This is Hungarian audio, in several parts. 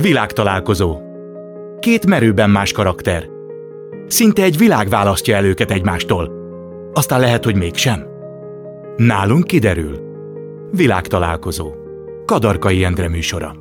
Világtalálkozó. Két merőben más karakter. Szinte egy világ választja el őket egymástól. Aztán lehet, hogy mégsem. Nálunk kiderül. Világtalálkozó. Kadarkai Endre műsora.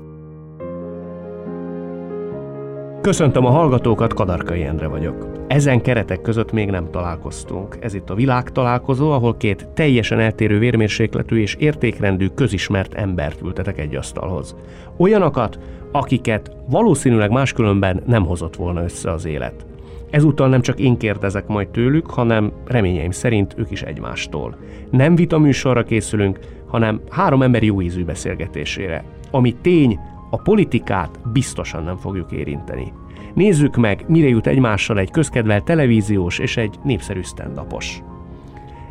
Köszöntöm a hallgatókat, Kadarkai Endre vagyok. Ezen keretek között még nem találkoztunk. Ez itt a világtalálkozó, ahol két teljesen eltérő vérmérsékletű és értékrendű közismert embert ültetek egy asztalhoz. Olyanokat, akiket valószínűleg máskülönben nem hozott volna össze az élet. Ezúttal nem csak én kérdezek majd tőlük, hanem reményeim szerint ők is egymástól. Nem vita műsorra készülünk, hanem három ember jó ízű beszélgetésére. Ami tény, a politikát biztosan nem fogjuk érinteni. Nézzük meg, mire jut egymással egy közkedvelt televíziós és egy népszerű stand.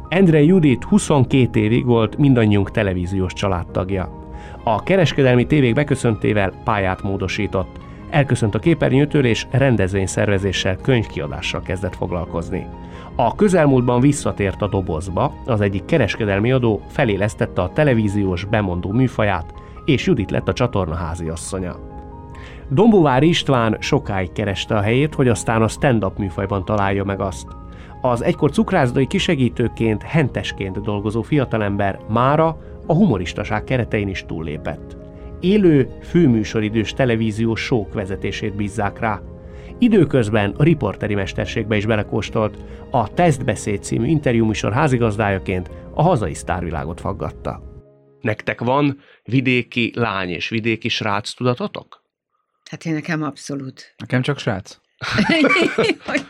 Endre Judit 22 évig volt mindannyiunk televíziós családtagja. A kereskedelmi tévék beköszöntével pályát módosított. Elköszönt a képernyőtől és rendezvényszervezéssel, könyvkiadással kezdett foglalkozni. A közelmúltban visszatért a dobozba, az egyik kereskedelmi adó felélesztette a televíziós bemondó műfaját, és Judit lett a csatorna háziasszonya. Dombovár István sokáig kereste a helyét, hogy aztán a stand-up műfajban találja meg azt. Az egykor cukrászdai kisegítőként, hentesként dolgozó fiatalember mára a humoristaság keretein is túllépett. Élő, főműsoridős televíziós sók vezetését bízzák rá. Időközben a riporteri mesterségbe is belekóstolt, a Testbeszéd című interjúműsor házigazdájaként a hazai sztárvilágot faggatta. Nektek van vidéki lány és vidéki srác tudatotok? Hát én nekem abszolút. Nekem csak srác.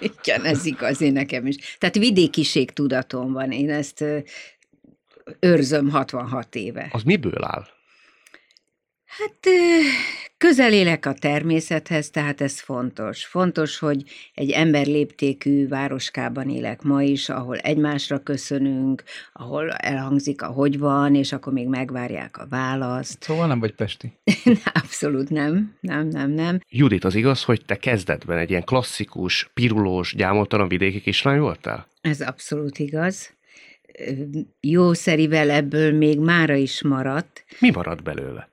Igen, ez igaz, én nekem is. Tehát vidékiség tudatom van, én ezt őrzöm 66 éve. Az miből áll? Hát közel élek a természethez, tehát ez fontos. Fontos, hogy egy ember léptékű városkában élek ma is, ahol egymásra köszönünk, ahol elhangzik a hogy van, és akkor még megvárják a választ. Szóval nem vagy pesti? Abszolút nem, nem, nem, nem. Judit, az igaz, hogy te kezdetben egy ilyen klasszikus, pirulós, gyámoltalan vidéki kislány voltál? Ez abszolút igaz. Jószerivel ebből még mára is maradt. Mi maradt belőle?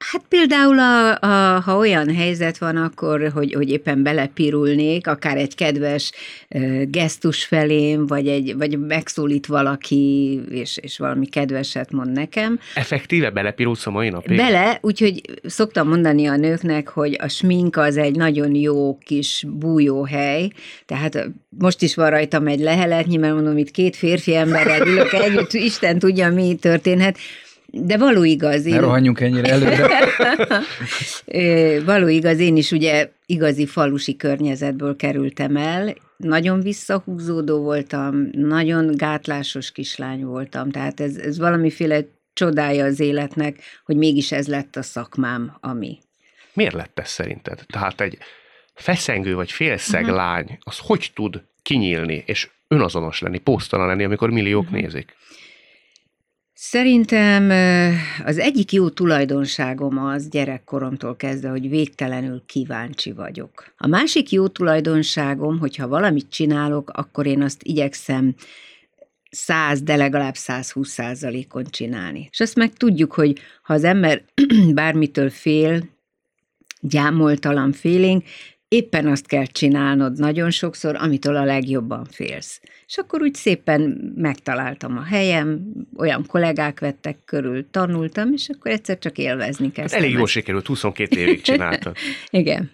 Hát például, a, a, ha olyan helyzet van, akkor, hogy, hogy éppen belepirulnék, akár egy kedves uh, gesztus felém, vagy, egy, vagy megszólít valaki, és, és valami kedveset mond nekem. Effektíve belepirulsz a mai napig? Bele, úgyhogy szoktam mondani a nőknek, hogy a smink az egy nagyon jó kis bújóhely, tehát most is van rajtam egy leheletnyi, mert mondom, itt két férfi emberrel ülök együtt, Isten tudja, mi történhet, de való igaz. Én... Ne rohanjunk ennyire előre. való igaz, én is ugye igazi falusi környezetből kerültem el, nagyon visszahúzódó voltam, nagyon gátlásos kislány voltam, tehát ez, ez valamiféle csodája az életnek, hogy mégis ez lett a szakmám, ami. Miért lett ez szerinted? Tehát egy feszengő vagy félszeg uh-huh. lány, az hogy tud kinyílni, és önazonos lenni, posztalan lenni, amikor milliók uh-huh. nézik? Szerintem az egyik jó tulajdonságom az gyerekkoromtól kezdve, hogy végtelenül kíváncsi vagyok. A másik jó tulajdonságom, hogyha valamit csinálok, akkor én azt igyekszem 100, de legalább 120 százalékon csinálni. És azt meg tudjuk, hogy ha az ember bármitől fél, gyámoltalan félénk, éppen azt kell csinálnod nagyon sokszor, amitől a legjobban félsz. És akkor úgy szépen megtaláltam a helyem, olyan kollégák vettek körül, tanultam, és akkor egyszer csak élvezni hát kezdtem. Hát elég jól sikerült, 22 évig csináltad. Igen.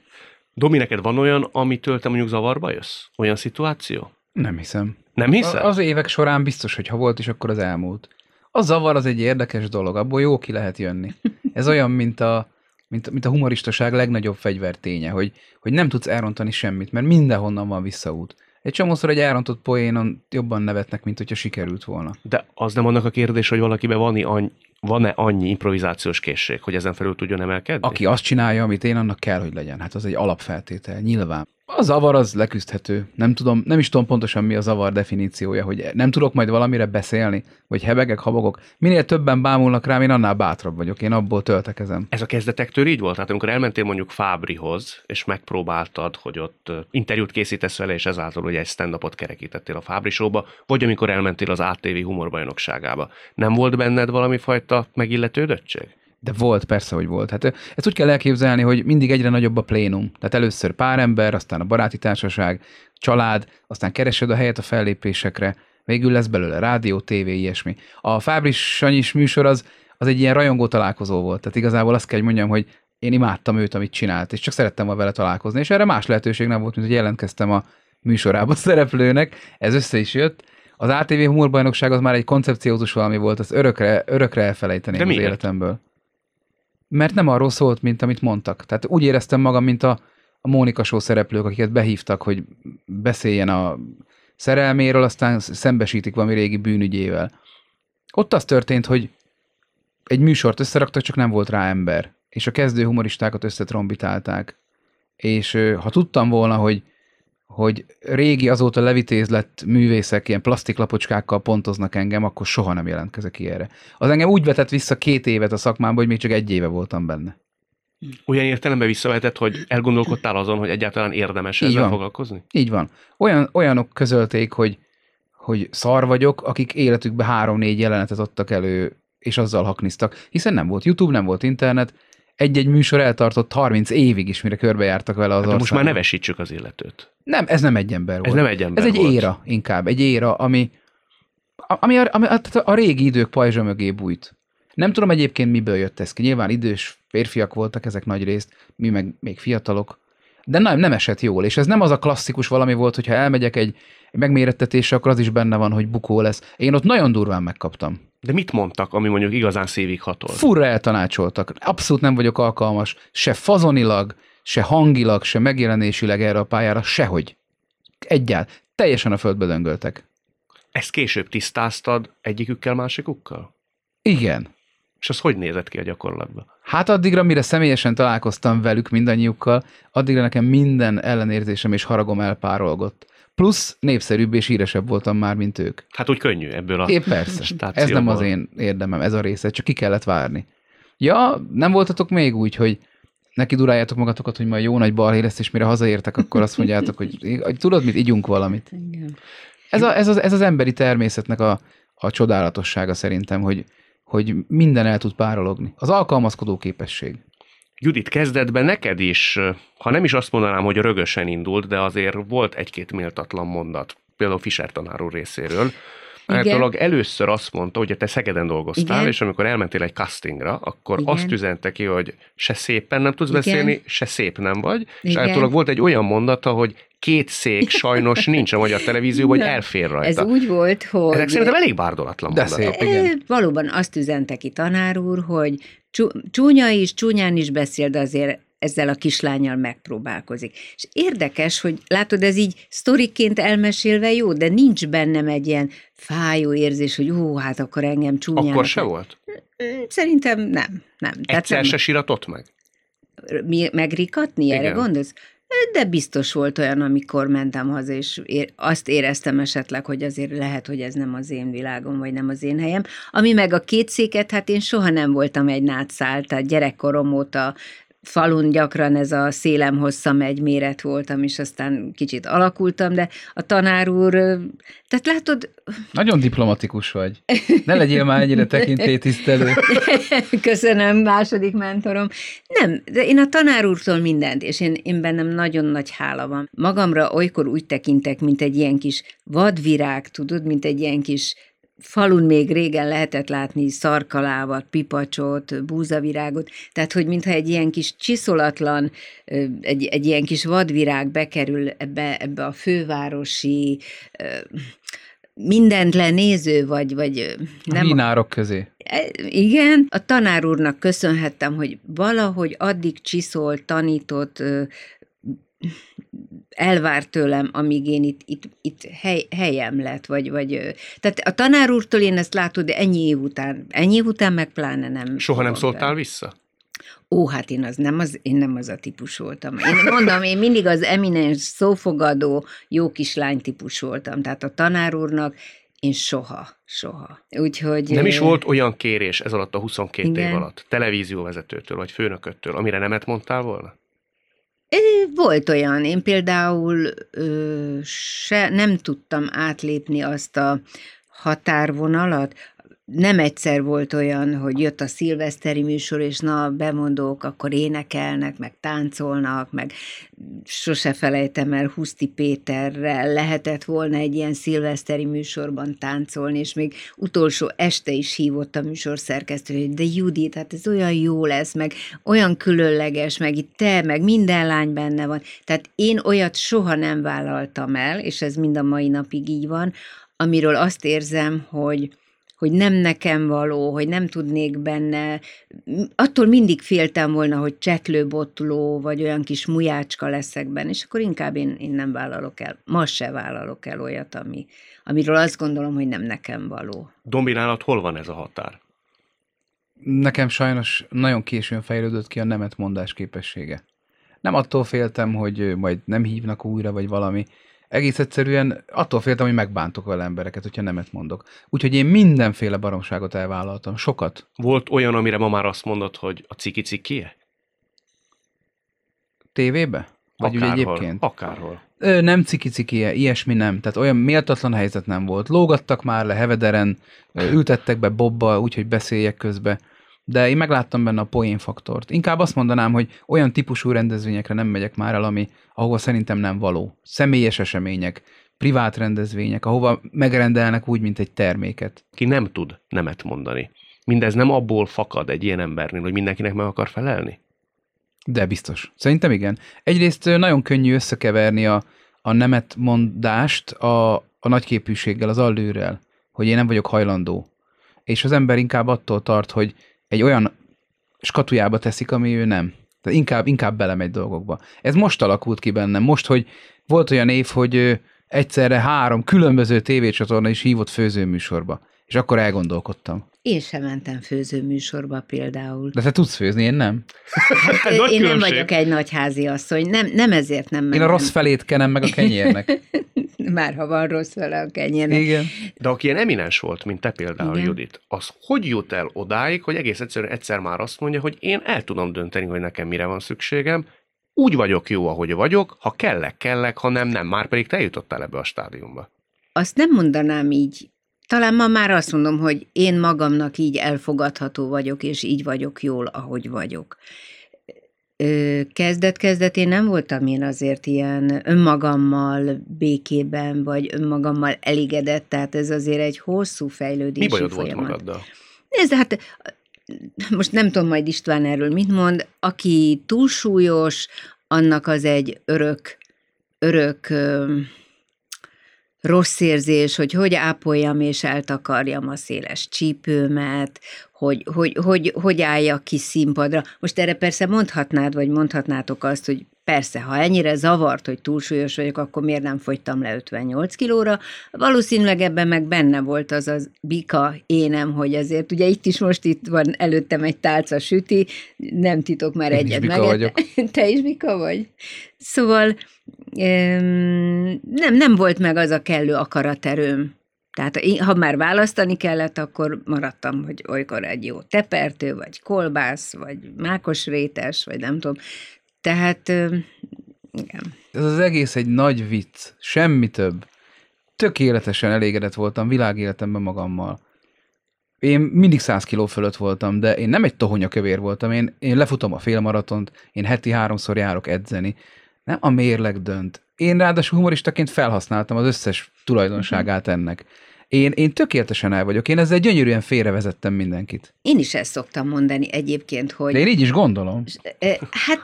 Domi, neked van olyan, amitől te mondjuk zavarba jössz? Olyan szituáció? Nem hiszem. Nem hiszem? Az évek során biztos, hogy ha volt is, akkor az elmúlt. A zavar az egy érdekes dolog, abból jó ki lehet jönni. Ez olyan, mint a mint, mint a humoristaság legnagyobb fegyverténye, hogy, hogy nem tudsz elrontani semmit, mert mindenhonnan van visszaút. Egy csomószor egy elrontott poénon jobban nevetnek, mint hogyha sikerült volna. De az nem annak a kérdés, hogy valakiben van, annyi, van-e annyi improvizációs készség, hogy ezen felül tudjon emelkedni? Aki azt csinálja, amit én, annak kell, hogy legyen. Hát az egy alapfeltétel, nyilván. A zavar az leküzdhető. Nem tudom, nem is tudom pontosan mi a zavar definíciója, hogy nem tudok majd valamire beszélni, vagy hebegek, habogok. Minél többen bámulnak rám, én annál bátrabb vagyok. Én abból töltekezem. Ez a kezdetektől így volt? Tehát amikor elmentél mondjuk Fábrihoz, és megpróbáltad, hogy ott interjút készítesz vele, és ezáltal hogy egy stand-upot kerekítettél a Fábri showba, vagy amikor elmentél az ATV humorbajnokságába. Nem volt benned valami fajta megilletődöttség? De volt, persze, hogy volt. Hát ezt úgy kell elképzelni, hogy mindig egyre nagyobb a plénum. Tehát először pár ember, aztán a baráti társaság, család, aztán keresed a helyet a fellépésekre, végül lesz belőle rádió, tévé, ilyesmi. A Fábris Sanyis műsor az, az egy ilyen rajongó találkozó volt. Tehát igazából azt kell, hogy mondjam, hogy én imádtam őt, amit csinált, és csak szerettem vele találkozni, és erre más lehetőség nem volt, mint hogy jelentkeztem a műsorába szereplőnek, ez össze is jött. Az ATV humorbajnokság az már egy koncepciózus valami volt, az örökre, örökre elfelejteném De az miért? életemből. Mert nem arról szólt, mint amit mondtak. Tehát úgy éreztem magam, mint a, a Mónika Show szereplők, akiket behívtak, hogy beszéljen a szerelméről, aztán szembesítik valami régi bűnügyével. Ott az történt, hogy egy műsort összeraktak, csak nem volt rá ember. És a kezdő humoristákat összetrombitálták. És ha tudtam volna, hogy hogy régi, azóta levitéz lett művészek ilyen plastiklapocskákkal pontoznak engem, akkor soha nem jelentkezek ilyenre. Az engem úgy vetett vissza két évet a szakmámba, hogy még csak egy éve voltam benne. Olyan értelemben visszavetett, hogy elgondolkodtál azon, hogy egyáltalán érdemes ezzel van. foglalkozni? Így van. Olyan, olyanok közölték, hogy, hogy szar vagyok, akik életükben három-négy jelenetet adtak elő, és azzal hakniztak. Hiszen nem volt YouTube, nem volt internet, egy-egy műsor eltartott 30 évig is, mire körbejártak vele az hát most már nevesítsük az illetőt. Nem, ez nem egy ember volt. Ez nem egy ember Ez egy volt. éra inkább, egy éra, ami, ami, a, ami a, a régi idők pajzsa mögé bújt. Nem tudom egyébként miből jött ez ki. Nyilván idős férfiak voltak ezek nagy részt, mi meg még fiatalok. De nem, nem esett jól, és ez nem az a klasszikus valami volt, hogyha elmegyek egy, egy megmérettetésre, akkor az is benne van, hogy bukó lesz. Én ott nagyon durván megkaptam. De mit mondtak, ami mondjuk igazán szívig hatol? Furra eltanácsoltak. Abszolút nem vagyok alkalmas, se fazonilag, se hangilag, se megjelenésileg erre a pályára, sehogy. Egyáltalán. Teljesen a földbe döngöltek. Ezt később tisztáztad egyikükkel, másikukkal? Igen. És az hogy nézett ki a gyakorlatban? Hát addigra, mire személyesen találkoztam velük mindannyiukkal, addigra nekem minden ellenérzésem és haragom elpárolgott. Plusz népszerűbb és híresebb voltam már, mint ők. Hát úgy könnyű ebből a É, persze. Ez nem az én érdemem, ez a része, csak ki kellett várni. Ja, nem voltatok még úgy, hogy neki duráljátok magatokat, hogy majd jó nagy balhé lesz, és mire hazaértek, akkor azt mondjátok, hogy, hogy tudod mit, ígyunk valamit. Ez, a, ez, az, ez az emberi természetnek a, a csodálatossága szerintem, hogy, hogy minden el tud párologni. Az alkalmazkodó képesség. Judit, kezdetben neked is, ha nem is azt mondanám, hogy rögösen indult, de azért volt egy-két méltatlan mondat, például Fischer tanár úr részéről. Állítólag először azt mondta, hogy te Szegeden dolgoztál, Igen. és amikor elmentél egy castingra, akkor Igen. azt üzente ki, hogy se szépen nem tudsz Igen. beszélni, se szép nem vagy, Igen. és állítólag volt egy olyan mondata, hogy két szék sajnos nincs a magyar televízióban, hogy elfér rajta. Ez úgy volt, hogy... Ezek szerintem elég bárdolatlan De szép, igen. Valóban azt üzente ki tanár úr, hogy csúnya is, csúnyán is beszél, de azért ezzel a kislányjal megpróbálkozik. És érdekes, hogy látod, ez így sztoriként elmesélve jó, de nincs bennem egy ilyen fájó érzés, hogy ó, hát akkor engem csúnyán. Akkor se volt? Szerintem nem. nem. Egyszer nem. se síratott meg? Mi, megrikatni, erre gondolsz? De biztos volt olyan, amikor mentem haza, és azt éreztem esetleg, hogy azért lehet, hogy ez nem az én világom, vagy nem az én helyem. Ami meg a két széket, hát én soha nem voltam egy nátszál, tehát gyerekkorom óta falun gyakran ez a szélem hosszam egy méret voltam, és aztán kicsit alakultam, de a tanár úr, tehát látod... Nagyon diplomatikus vagy. Ne legyél már ennyire tekintélytisztelő. Köszönöm, második mentorom. Nem, de én a tanár úrtól mindent, és én, én bennem nagyon nagy hála van. Magamra olykor úgy tekintek, mint egy ilyen kis vadvirág, tudod, mint egy ilyen kis falun még régen lehetett látni szarkalávat, pipacsot, búzavirágot, tehát hogy mintha egy ilyen kis csiszolatlan, egy, egy ilyen kis vadvirág bekerül ebbe, ebbe a fővárosi mindent lenéző, vagy... vagy nem a hínárok közé. E, igen, a tanár úrnak köszönhettem, hogy valahogy addig csiszolt, tanított, elvár tőlem, amíg én itt, itt, itt hely, helyem lett, vagy, vagy tehát a tanár úrtól én ezt látod, de ennyi év után, ennyi év után meg pláne nem. Soha nem szóltál vissza? Ó, hát én az nem az, én nem az a típus voltam. Én mondom, én mindig az eminens, szófogadó, jó kislány típus voltam. Tehát a tanár úrnak én soha, soha. Úgyhogy... Nem is volt olyan kérés ez alatt a 22 igen. év alatt, televízióvezetőtől vagy főnököttől, amire nemet mondtál volna? Volt olyan, én például ö, se, nem tudtam átlépni azt a határvonalat, nem egyszer volt olyan, hogy jött a szilveszteri műsor, és na, bemondók, akkor énekelnek, meg táncolnak, meg sose felejtem el, Huszti Péterrel lehetett volna egy ilyen szilveszteri műsorban táncolni, és még utolsó este is hívott a műsorszerkesztő, hogy de Judit, hát ez olyan jó lesz, meg olyan különleges, meg itt te, meg minden lány benne van. Tehát én olyat soha nem vállaltam el, és ez mind a mai napig így van, amiről azt érzem, hogy, hogy nem nekem való, hogy nem tudnék benne. Attól mindig féltem volna, hogy csetlőbotló, vagy olyan kis mujácska leszek benne, és akkor inkább én, én nem vállalok el. Ma se vállalok el olyat, ami, amiről azt gondolom, hogy nem nekem való. Dominálat hol van ez a határ? Nekem sajnos nagyon későn fejlődött ki a nemet mondás képessége. Nem attól féltem, hogy majd nem hívnak újra, vagy valami, egész egyszerűen attól féltem, hogy megbántok vele embereket, hogyha nemet mondok. Úgyhogy én mindenféle baromságot elvállaltam, sokat. Volt olyan, amire ma már azt mondod, hogy a ciki cikie? Tévébe? Vagy Akárhol, úgy egyébként? Akárhol. Ö, nem ciki-cikie, ilyesmi nem. Tehát olyan méltatlan helyzet nem volt. Lógattak már le hevederen, ültettek be bobba, úgyhogy beszéljek közbe. De én megláttam benne a poén faktort. Inkább azt mondanám, hogy olyan típusú rendezvényekre nem megyek már el, ami, ahova szerintem nem való. Személyes események, privát rendezvények, ahova megrendelnek úgy, mint egy terméket. Ki nem tud nemet mondani. Mindez nem abból fakad egy ilyen embernél, hogy mindenkinek meg akar felelni? De biztos. Szerintem igen. Egyrészt nagyon könnyű összekeverni a, a nemet mondást a, a nagyképűséggel, az allőrrel, hogy én nem vagyok hajlandó. És az ember inkább attól tart, hogy egy olyan skatujába teszik, ami ő nem. Tehát inkább, inkább belemegy dolgokba. Ez most alakult ki bennem. Most, hogy volt olyan év, hogy egyszerre három különböző tévécsatorna is hívott főzőműsorba. És akkor elgondolkodtam. Én sem mentem főzőműsorba például. De te tudsz főzni, én nem. Hát, én különbség. nem vagyok egy nagy házi asszony, nem, nem ezért nem mentem. Én a rossz felét kenem meg a kenyérnek. Már ha van rossz vele a kenyérnek. Igen. De aki ilyen eminens volt, mint te például, Igen. Judit, az hogy jut el odáig, hogy egész egyszerűen egyszer már azt mondja, hogy én el tudom dönteni, hogy nekem mire van szükségem, úgy vagyok jó, ahogy vagyok, ha kellek, kellek, ha nem, nem. Már pedig te jutottál ebbe a stádiumba. Azt nem mondanám így. Talán ma már azt mondom, hogy én magamnak így elfogadható vagyok, és így vagyok jól, ahogy vagyok. Kezdet-kezdetén nem voltam én azért ilyen önmagammal békében, vagy önmagammal elégedett, tehát ez azért egy hosszú fejlődési Mi bajod folyamat. volt magaddal? Ez hát most nem tudom majd István erről mit mond, aki túlsúlyos, annak az egy örök, örök rossz érzés, hogy hogy ápoljam és eltakarjam a széles csípőmet, hogy, hogy, hogy, hogy álljak ki színpadra. Most erre persze mondhatnád, vagy mondhatnátok azt, hogy persze, ha ennyire zavart, hogy túlsúlyos vagyok, akkor miért nem fogytam le 58 kilóra? Valószínűleg ebben meg benne volt az az bika énem, hogy azért, ugye itt is most itt van előttem egy tálca süti, nem titok már Én egyet meg. vagyok. Te is bika vagy? Szóval nem, nem volt meg az a kellő akaraterőm. Tehát ha már választani kellett, akkor maradtam, hogy olykor egy jó tepertő, vagy kolbász, vagy mákosrétes, vagy nem tudom. Tehát, igen. Ez az egész egy nagy vicc, semmi több. Tökéletesen elégedett voltam világéletemben magammal. Én mindig 100 kiló fölött voltam, de én nem egy tohonyakövér voltam. Én, én lefutom a félmaratont, én heti háromszor járok edzeni. Nem a mérleg dönt. Én ráadásul humoristaként felhasználtam az összes tulajdonságát ennek. Én, én tökéletesen el vagyok. Én ezzel gyönyörűen félrevezettem mindenkit. Én is ezt szoktam mondani egyébként, hogy... De én így is gondolom. Hát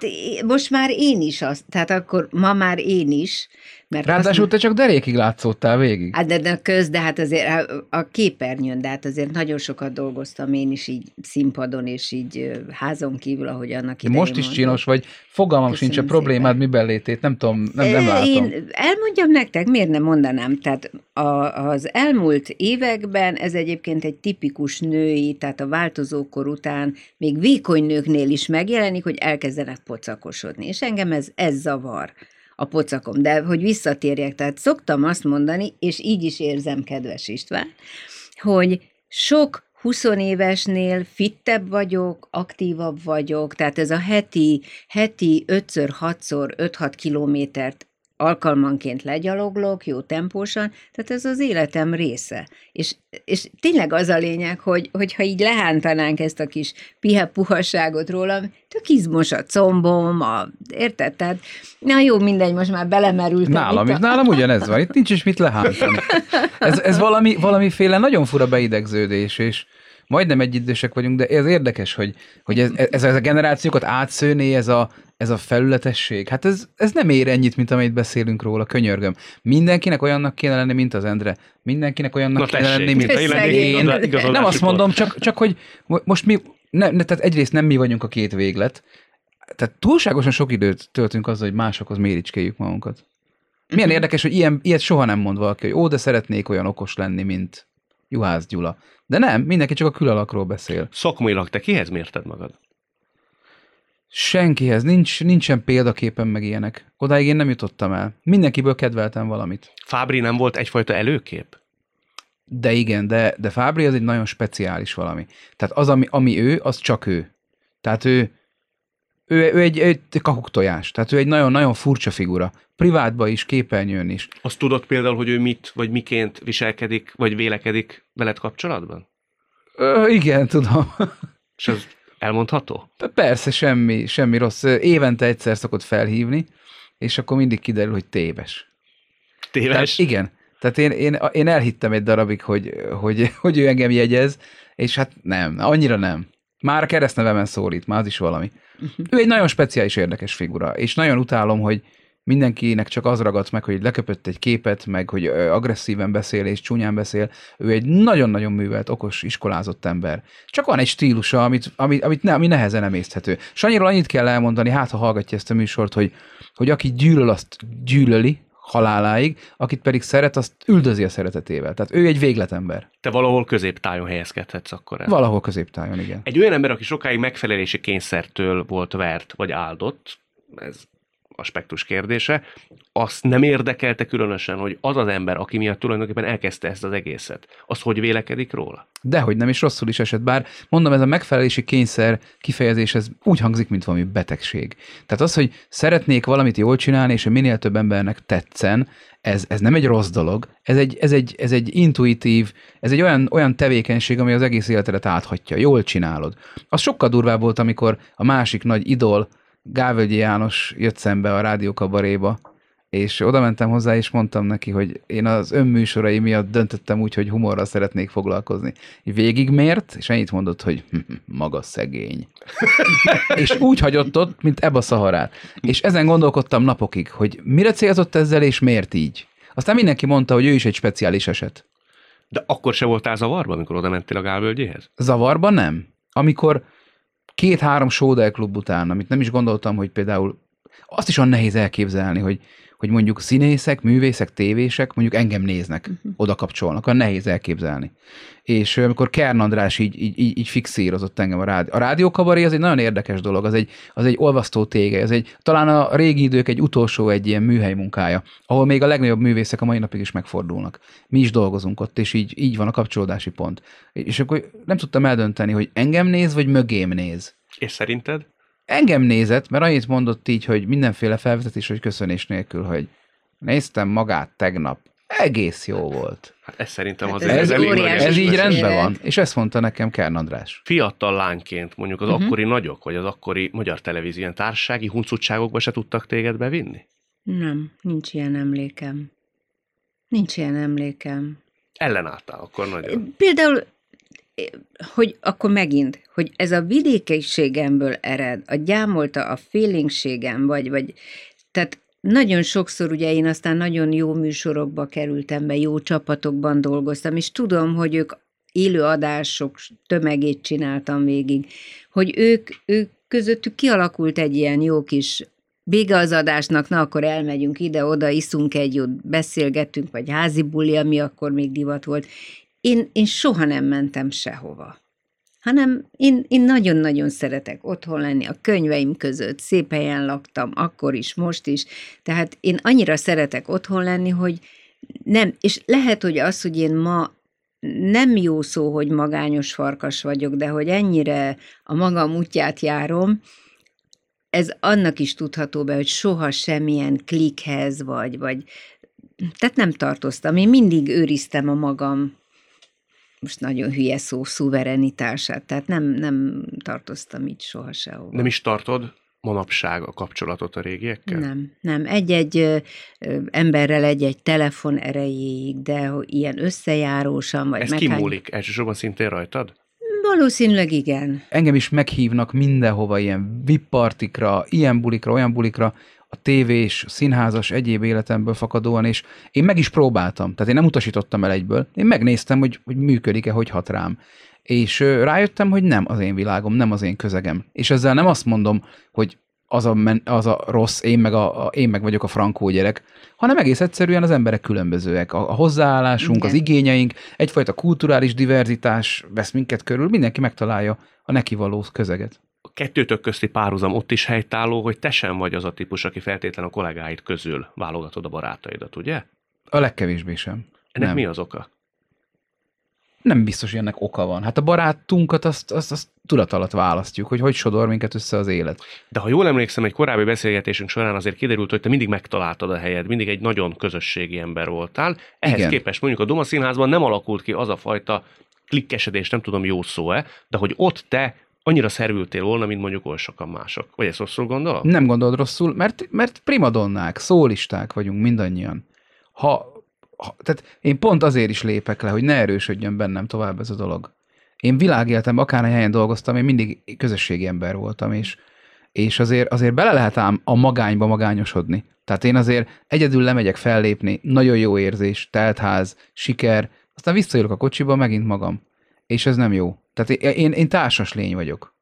most már én is azt, tehát akkor ma már én is, mert Ráadásul te csak derékig látszódtál végig. Hát de, de köz, de hát azért a képernyőn, de hát azért nagyon sokat dolgoztam én is így színpadon, és így házon kívül, ahogy annak idején Most is mondom. csinos vagy, fogalmam Köszönöm sincs a problémád szépen. miben létét, nem tudom, nem, nem látom. Én elmondjam nektek, miért nem mondanám, tehát a, az elmúlt években ez egyébként egy tipikus női, tehát a változókor után még vékony nőknél is megjelenik, hogy elkezdenek pocakosodni, és engem ez, ez zavar a pocakom. De hogy visszatérjek, tehát szoktam azt mondani, és így is érzem, kedves István, hogy sok 20 évesnél fittebb vagyok, aktívabb vagyok, tehát ez a heti, heti 5-6-szor 5-6 kilométert alkalmanként legyaloglok, jó tempósan, tehát ez az életem része. És, és tényleg az a lényeg, hogy, hogyha így lehántanánk ezt a kis pihe puhasságot rólam, tök izmos a combom, a, érted? Tehát, na jó, mindegy, most már belemerültem. Nálam is, a... nálam ugyanez van, itt nincs is mit lehántani. Ez, ez valami, valamiféle nagyon fura beidegződés, és majdnem egyidősek vagyunk, de ez érdekes, hogy, hogy ez, ez, ez a generációkat átszőné, ez a, ez a felületesség. Hát ez, ez nem ér ennyit, mint amit beszélünk róla, könyörgöm. Mindenkinek olyannak kéne lenni, mint az Endre. Mindenkinek olyannak Na, kéne lenni, mint én. Nem azt mondom, csak, csak hogy most mi, ne, ne, tehát egyrészt nem mi vagyunk a két véglet, tehát túlságosan sok időt töltünk azzal, hogy másokhoz méricskéljük magunkat. Milyen uh-huh. érdekes, hogy ilyen, ilyet soha nem mond valaki, hogy ó, de szeretnék olyan okos lenni, mint Juhász Gyula. De nem, mindenki csak a külalakról beszél. Szakmailag te kihez mérted magad? Senkihez, nincs, nincsen példaképen meg ilyenek. Odáig én nem jutottam el. Mindenkiből kedveltem valamit. Fábri nem volt egyfajta előkép? De igen, de, de Fábri az egy nagyon speciális valami. Tehát az, ami, ami ő, az csak ő. Tehát ő, ő, ő egy, egy kakuktojás, tehát ő egy nagyon-nagyon furcsa figura. Privátban is, képernyőn is. Azt tudod például, hogy ő mit, vagy miként viselkedik, vagy vélekedik veled kapcsolatban? Ö, igen, tudom. És az elmondható? Persze, semmi, semmi rossz. Évente egyszer szokott felhívni, és akkor mindig kiderül, hogy téves. Téves? Tehát, igen. Tehát én, én, én elhittem egy darabig, hogy, hogy, hogy ő engem jegyez, és hát nem, annyira nem. Már a keresztnevemen szólít, már az is valami. Uh-huh. Ő egy nagyon speciális, érdekes figura, és nagyon utálom, hogy mindenkinek csak az ragadt meg, hogy leköpött egy képet, meg hogy agresszíven beszél és csúnyán beszél. Ő egy nagyon-nagyon művelt, okos, iskolázott ember. Csak van egy stílusa, amit, amit, amit ne, ami nehezen emészthető. Sanyiról annyit kell elmondani, hát ha hallgatja ezt a műsort, hogy, hogy aki gyűlöl, azt gyűlöli, haláláig, akit pedig szeret, azt üldözi a szeretetével. Tehát ő egy végletember. Te valahol középtájon helyezkedhetsz akkor el. Valahol középtájon, igen. Egy olyan ember, aki sokáig megfelelési kényszertől volt vert, vagy áldott, ez aspektus kérdése, azt nem érdekelte különösen, hogy az az ember, aki miatt tulajdonképpen elkezdte ezt az egészet, az hogy vélekedik róla? Dehogy nem, és rosszul is esett, bár mondom, ez a megfelelési kényszer kifejezés, ez úgy hangzik, mint valami betegség. Tehát az, hogy szeretnék valamit jól csinálni, és minél több embernek tetszen, ez, ez nem egy rossz dolog, ez egy, ez egy, ez egy intuitív, ez egy olyan, olyan tevékenység, ami az egész életedet áthatja, jól csinálod. Az sokkal durvább volt, amikor a másik nagy idol, Gávölgyi János jött szembe a rádiókabaréba, és oda mentem hozzá, és mondtam neki, hogy én az önműsorai miatt döntöttem úgy, hogy humorral szeretnék foglalkozni. Végigmért, és ennyit mondott, hogy maga szegény. és úgy hagyott ott, mint ebbe a szaharát. És ezen gondolkodtam napokig, hogy mire célzott ezzel, és miért így. Aztán mindenki mondta, hogy ő is egy speciális eset. De akkor se voltál zavarban, amikor oda mentél a Gálvölgyéhez? Zavarban nem. Amikor két-három Sódel klub után, amit nem is gondoltam, hogy például azt is olyan nehéz elképzelni, hogy, hogy mondjuk színészek, művészek, tévések mondjuk engem néznek, uh-huh. oda kapcsolnak, olyan nehéz elképzelni. És amikor Kern András így, így, így, így fixírozott engem a rádió. A rádiókabaré az egy nagyon érdekes dolog, az egy, az egy olvasztó tége, az egy, talán a régi idők egy utolsó egy ilyen műhely munkája, ahol még a legnagyobb művészek a mai napig is megfordulnak. Mi is dolgozunk ott, és így, így van a kapcsolódási pont. És akkor nem tudtam eldönteni, hogy engem néz, vagy mögém néz. És szerinted? Engem nézett, mert annyit mondott így, hogy mindenféle felvezetés, hogy köszönés nélkül, hogy néztem magát tegnap. Egész jó volt. Hát ez szerintem Hát az ez ez, elég nagy Ez így rendben van. És ezt mondta nekem Kern András. Fiatal lányként mondjuk az uh-huh. akkori nagyok, vagy az akkori magyar televízió ilyen társasági huncutságokba se tudtak téged bevinni? Nem, nincs ilyen emlékem. Nincs ilyen emlékem. Ellenálltál akkor nagyon. Például, hogy akkor megint, hogy ez a vidékiségemből ered, a gyámolta a félingségem, vagy, vagy tehát nagyon sokszor ugye én aztán nagyon jó műsorokba kerültem be, jó csapatokban dolgoztam, és tudom, hogy ők élő adások tömegét csináltam végig, hogy ők, ők közöttük kialakult egy ilyen jó kis vége az adásnak, na akkor elmegyünk ide-oda, iszunk egy jót, beszélgettünk, vagy házi buli, ami akkor még divat volt. Én, én soha nem mentem sehova. Hanem én, én nagyon-nagyon szeretek otthon lenni a könyveim között, szép helyen laktam, akkor is, most is. Tehát én annyira szeretek otthon lenni, hogy nem, és lehet, hogy az, hogy én ma nem jó szó, hogy magányos farkas vagyok, de hogy ennyire a magam útját járom, ez annak is tudható be, hogy soha semmilyen klikhez, vagy, vagy tehát nem tartoztam. Én mindig őriztem a magam most nagyon hülye szó, szuverenitását, tehát nem, nem tartoztam így soha sehova. Nem is tartod manapság a kapcsolatot a régiekkel? Nem, nem. Egy-egy emberrel egy-egy telefon erejéig, de ilyen összejárósan, vagy Ez meghány... kimúlik elsősorban szintén rajtad? Valószínűleg igen. Engem is meghívnak mindenhova ilyen vippartikra, ilyen bulikra, olyan bulikra, a tévés, színházas, egyéb életemből fakadóan, és én meg is próbáltam, tehát én nem utasítottam el egyből, én megnéztem, hogy, hogy működik-e, hogy hat rám. És rájöttem, hogy nem az én világom, nem az én közegem. És ezzel nem azt mondom, hogy az a, men, az a rossz, én meg, a, a, én meg vagyok a frankó gyerek, hanem egész egyszerűen az emberek különbözőek. A, a hozzáállásunk, Igen. az igényeink, egyfajta kulturális diverzitás vesz minket körül, mindenki megtalálja a neki való közeget kettőtök közti párhuzam ott is helytálló, hogy te sem vagy az a típus, aki feltétlen a kollégáid közül válogatod a barátaidat, ugye? A legkevésbé sem. Ennek nem. mi az oka? Nem biztos, hogy ennek oka van. Hát a barátunkat azt, azt, azt tudat alatt választjuk, hogy hogy sodor minket össze az élet. De ha jól emlékszem, egy korábbi beszélgetésünk során azért kiderült, hogy te mindig megtaláltad a helyed, mindig egy nagyon közösségi ember voltál. Ehhez Igen. képest mondjuk a Doma Színházban nem alakult ki az a fajta klikkesedés, nem tudom jó szó-e, de hogy ott te annyira szervültél volna, mint mondjuk oly sokan mások. Vagy ezt rosszul gondolom? Nem gondolod rosszul, mert, mert primadonnák, szólisták vagyunk mindannyian. Ha, ha, tehát én pont azért is lépek le, hogy ne erősödjön bennem tovább ez a dolog. Én világéltem, akár helyen dolgoztam, én mindig közösségi ember voltam, és, és azért, azért bele lehet ám a magányba magányosodni. Tehát én azért egyedül lemegyek fellépni, nagyon jó érzés, teltház, siker, aztán visszajövök a kocsiba, megint magam. És ez nem jó. Tehát én, én társas lény vagyok.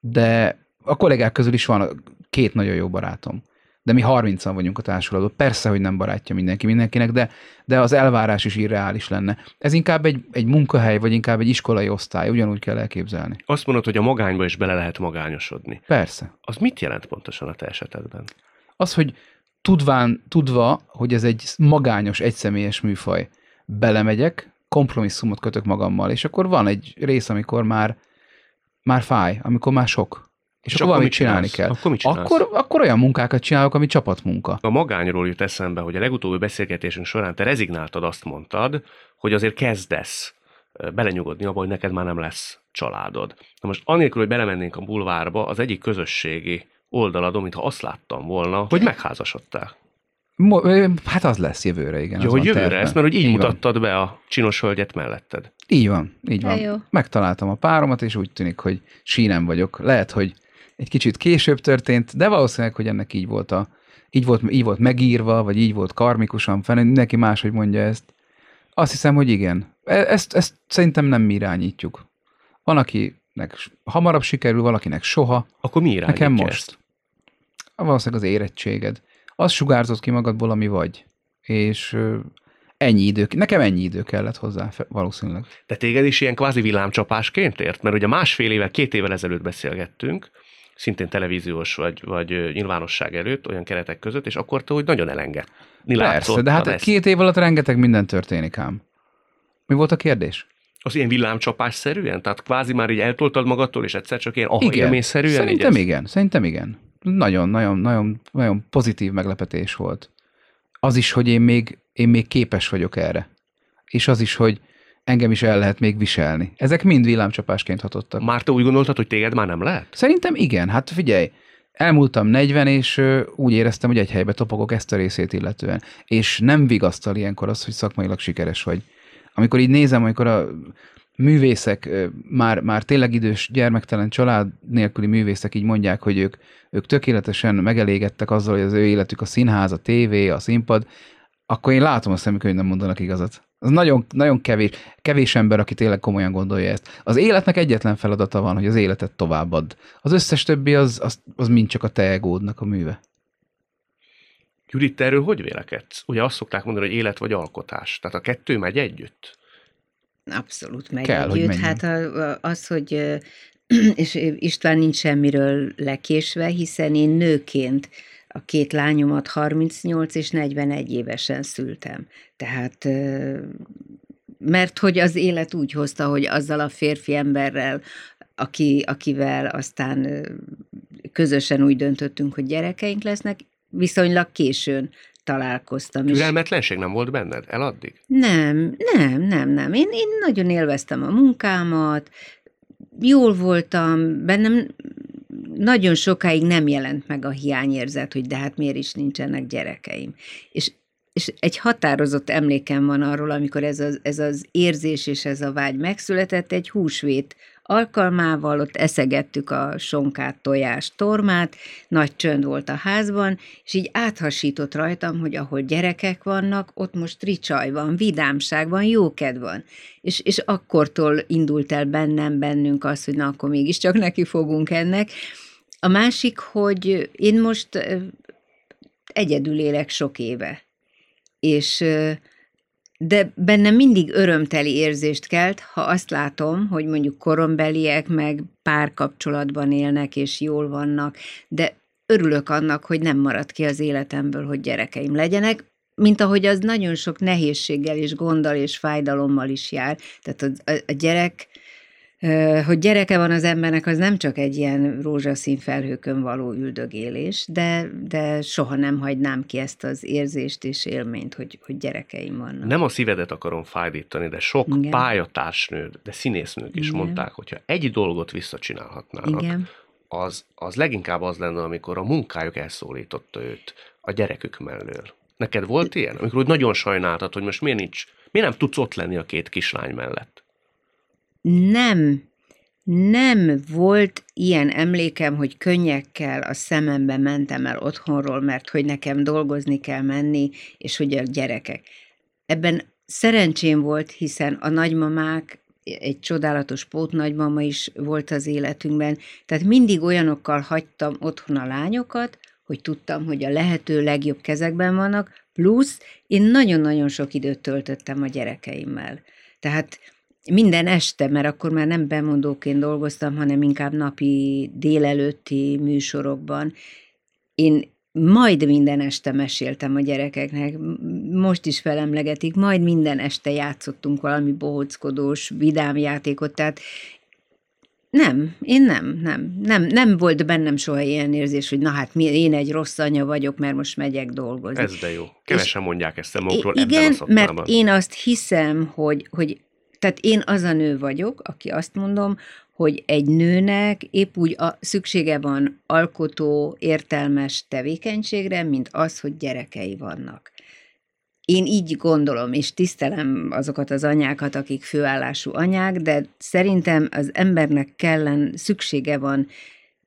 De a kollégák közül is van két nagyon jó barátom. De mi 30-an vagyunk a társulatban. Persze, hogy nem barátja mindenki mindenkinek, de, de az elvárás is irreális lenne. Ez inkább egy, egy munkahely, vagy inkább egy iskolai osztály, ugyanúgy kell elképzelni. Azt mondod, hogy a magányba is bele lehet magányosodni. Persze. Az mit jelent pontosan a te esetedben? Az, hogy tudván, tudva, hogy ez egy magányos, egyszemélyes műfaj, belemegyek, kompromisszumot kötök magammal, és akkor van egy rész, amikor már, már fáj, amikor már sok. És, és akkor valamit csinálni kell. Akkor, mit akkor, akkor olyan munkákat csinálok, ami csapatmunka. A magányról jut eszembe, hogy a legutóbbi beszélgetésünk során te rezignáltad, azt mondtad, hogy azért kezdesz belenyugodni abba, hogy neked már nem lesz családod. Na most anélkül, hogy belemennénk a bulvárba, az egyik közösségi oldaladon, mintha azt láttam volna, hogy megházasodtál. Hát az lesz jövőre, igen. Jó, hogy jövőre terve. ezt, mert hogy így, így mutattad van. be a csinos hölgyet melletted. Így van, így van. Jó. Megtaláltam a páromat, és úgy tűnik, hogy sínem vagyok. Lehet, hogy egy kicsit később történt, de valószínűleg, hogy ennek így volt, a, így volt, így volt megírva, vagy így volt karmikusan, fenn, mindenki máshogy mondja ezt. Azt hiszem, hogy igen. E, ezt, ezt szerintem nem mi irányítjuk. Van, akinek hamarabb sikerül, valakinek soha. Akkor mi irányítja Nekem most. Ezt? Valószínűleg az érettséged az sugárzott ki magadból, ami vagy. És ennyi idő, nekem ennyi idő kellett hozzá valószínűleg. De téged is ilyen kvázi villámcsapásként ért? Mert ugye másfél évvel, két évvel ezelőtt beszélgettünk, szintén televíziós vagy, vagy nyilvánosság előtt, olyan keretek között, és akkor te úgy nagyon elenged. Persze, de hát ezt. két év alatt rengeteg minden történik ám. Mi volt a kérdés? Az ilyen villámcsapásszerűen? Tehát kvázi már így eltoltad magadtól, és egyszer csak ilyen aha szerűen Szerintem igen, szerintem igen nagyon, nagyon, nagyon, nagyon pozitív meglepetés volt. Az is, hogy én még, én még képes vagyok erre. És az is, hogy engem is el lehet még viselni. Ezek mind villámcsapásként hatottak. Már te úgy gondoltad, hogy téged már nem lehet? Szerintem igen. Hát figyelj, elmúltam 40, és úgy éreztem, hogy egy helybe topogok ezt a részét illetően. És nem vigasztal ilyenkor az, hogy szakmailag sikeres vagy. Amikor így nézem, amikor a művészek, már, már tényleg idős, gyermektelen család nélküli művészek így mondják, hogy ők, ők tökéletesen megelégedtek azzal, hogy az ő életük a színház, a tévé, a színpad, akkor én látom a szemükön, hogy nem mondanak igazat. Az nagyon, nagyon kevés, kevés ember, aki tényleg komolyan gondolja ezt. Az életnek egyetlen feladata van, hogy az életet továbbad. Az összes többi az, az, az mind csak a te egódnak a műve. Judit, erről hogy vélekedsz? Ugye azt szokták mondani, hogy élet vagy alkotás. Tehát a kettő megy együtt? Abszolút megy Kell, együtt. Hogy hát az, hogy és István nincs semmiről lekésve, hiszen én nőként a két lányomat 38 és 41 évesen szültem. Tehát mert hogy az élet úgy hozta, hogy azzal a férfi emberrel, aki, akivel aztán közösen úgy döntöttünk, hogy gyerekeink lesznek, viszonylag későn találkoztam. Türelmetlenség nem volt benned el addig? Nem, nem, nem, nem. Én, én nagyon élveztem a munkámat, jól voltam, bennem nagyon sokáig nem jelent meg a hiányérzet, hogy de hát miért is nincsenek gyerekeim. És és egy határozott emlékem van arról, amikor ez az, ez az érzés és ez a vágy megszületett, egy húsvét alkalmával, ott eszegettük a sonkát, tojást, tormát, nagy csönd volt a házban, és így áthasított rajtam, hogy ahol gyerekek vannak, ott most ricsaj van, vidámság van, jóked van. És, és akkortól indult el bennem, bennünk az, hogy na, akkor mégiscsak neki fogunk ennek. A másik, hogy én most egyedül élek sok éve, és de bennem mindig örömteli érzést kelt, ha azt látom, hogy mondjuk korombeliek meg párkapcsolatban élnek és jól vannak, de örülök annak, hogy nem maradt ki az életemből, hogy gyerekeim legyenek, mint ahogy az nagyon sok nehézséggel és gonddal és fájdalommal is jár. Tehát a, a, a gyerek hogy gyereke van az embernek, az nem csak egy ilyen rózsaszín felhőkön való üldögélés, de, de soha nem hagynám ki ezt az érzést és élményt, hogy, hogy gyerekeim vannak. Nem a szívedet akarom fájdítani, de sok Igen. pályatársnő, de színésznők is Igen. mondták, hogyha egy dolgot visszacsinálhatnának, Igen. Az, az leginkább az lenne, amikor a munkájuk elszólította őt a gyerekük mellől. Neked volt ilyen? Amikor úgy nagyon sajnáltad, hogy most miért nincs, miért nem tudsz ott lenni a két kislány mellett? Nem, nem volt ilyen emlékem, hogy könnyekkel a szemembe mentem el otthonról, mert hogy nekem dolgozni kell menni, és hogy a gyerekek. Ebben szerencsém volt, hiszen a nagymamák, egy csodálatos pótnagymama is volt az életünkben, tehát mindig olyanokkal hagytam otthon a lányokat, hogy tudtam, hogy a lehető legjobb kezekben vannak, plusz én nagyon-nagyon sok időt töltöttem a gyerekeimmel. Tehát minden este, mert akkor már nem bemondóként dolgoztam, hanem inkább napi délelőtti műsorokban. Én majd minden este meséltem a gyerekeknek, most is felemlegetik, majd minden este játszottunk valami bohockodós, vidám játékot, tehát nem, én nem, nem, nem, nem volt bennem soha ilyen érzés, hogy na hát mi, én egy rossz anya vagyok, mert most megyek dolgozni. Ez de jó. Kevesen És mondják ezt a magukról Igen, mert én azt hiszem, hogy, hogy tehát én az a nő vagyok, aki azt mondom, hogy egy nőnek épp úgy a szüksége van alkotó, értelmes tevékenységre, mint az, hogy gyerekei vannak. Én így gondolom, és tisztelem azokat az anyákat, akik főállású anyák, de szerintem az embernek kellen szüksége van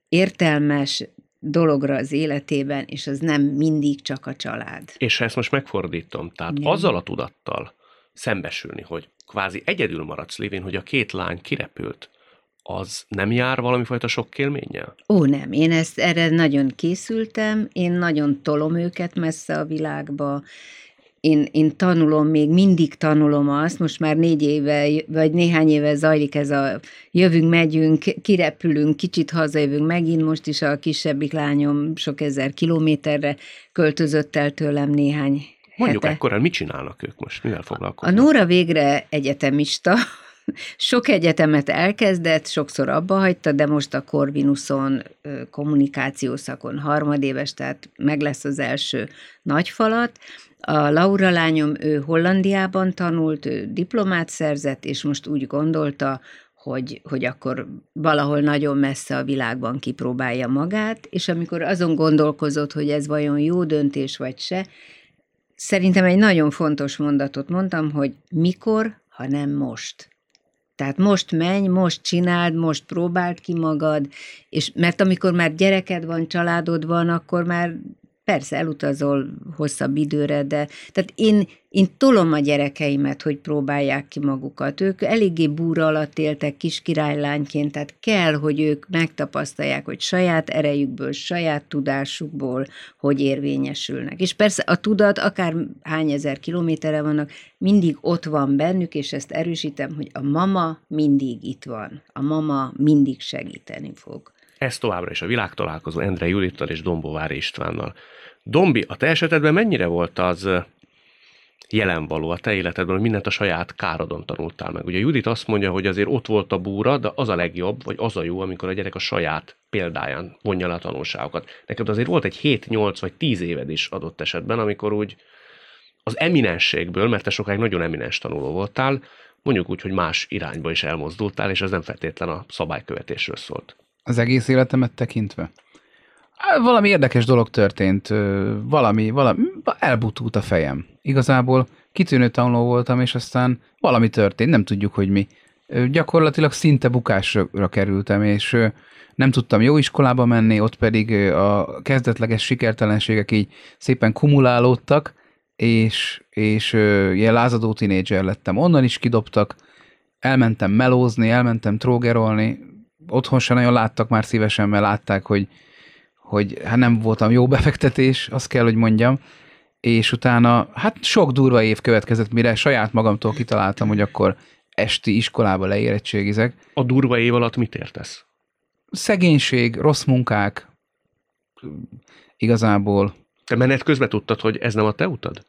értelmes dologra az életében, és az nem mindig csak a család. És ha ezt most megfordítom, tehát Igen. azzal a tudattal szembesülni, hogy kvázi egyedül maradsz lévén, hogy a két lány kirepült, az nem jár valami fajta sok élménnyel? Ó, nem. Én ezt erre nagyon készültem, én nagyon tolom őket messze a világba, én, én tanulom, még mindig tanulom azt, most már négy éve, vagy néhány éve zajlik ez a jövünk, megyünk, kirepülünk, kicsit hazajövünk megint, most is a kisebbik lányom sok ezer kilométerre költözött el tőlem néhány Mondjuk hete. ekkor, mit csinálnak ők most? Mivel foglalkoznak? A Nóra végre egyetemista, sok egyetemet elkezdett, sokszor abba hagyta, de most a Corvinuson kommunikációszakon harmadéves, tehát meg lesz az első nagyfalat. A Laura lányom, ő Hollandiában tanult, ő diplomát szerzett, és most úgy gondolta, hogy, hogy akkor valahol nagyon messze a világban kipróbálja magát, és amikor azon gondolkozott, hogy ez vajon jó döntés vagy se, Szerintem egy nagyon fontos mondatot mondtam, hogy mikor, ha nem most. Tehát most menj, most csináld, most próbáld ki magad, és mert amikor már gyereked van, családod van, akkor már persze elutazol hosszabb időre, de tehát én, én tolom a gyerekeimet, hogy próbálják ki magukat. Ők eléggé búra alatt éltek kis királylányként, tehát kell, hogy ők megtapasztalják, hogy saját erejükből, saját tudásukból, hogy érvényesülnek. És persze a tudat, akár hány ezer kilométerre vannak, mindig ott van bennük, és ezt erősítem, hogy a mama mindig itt van. A mama mindig segíteni fog. Ez továbbra is a világtalálkozó Endre Julittal és Dombovári Istvánnal. Dombi, a te esetedben mennyire volt az jelen való a te életedben, hogy mindent a saját károdon tanultál meg. Ugye Judit azt mondja, hogy azért ott volt a búra, de az a legjobb, vagy az a jó, amikor a gyerek a saját példáján vonja le a tanulságokat. Neked azért volt egy 7-8 vagy 10 éved is adott esetben, amikor úgy az eminensségből, mert te sokáig nagyon eminens tanuló voltál, mondjuk úgy, hogy más irányba is elmozdultál, és ez nem feltétlen a szabálykövetésről szólt. Az egész életemet tekintve? Valami érdekes dolog történt, valami, valami, elbutult a fejem. Igazából kitűnő tanuló voltam, és aztán valami történt, nem tudjuk, hogy mi. Gyakorlatilag szinte bukásra kerültem, és nem tudtam jó iskolába menni, ott pedig a kezdetleges sikertelenségek így szépen kumulálódtak, és, és ilyen lázadó tinédzser lettem. Onnan is kidobtak, elmentem melózni, elmentem trógerolni, otthon sem nagyon láttak már szívesen, mert látták, hogy, hogy hát nem voltam jó befektetés, azt kell, hogy mondjam, és utána hát sok durva év következett, mire saját magamtól kitaláltam, hogy akkor esti iskolába leérettségizek. A durva év alatt mit értesz? Szegénység, rossz munkák, igazából. Te menet közben tudtad, hogy ez nem a te utad?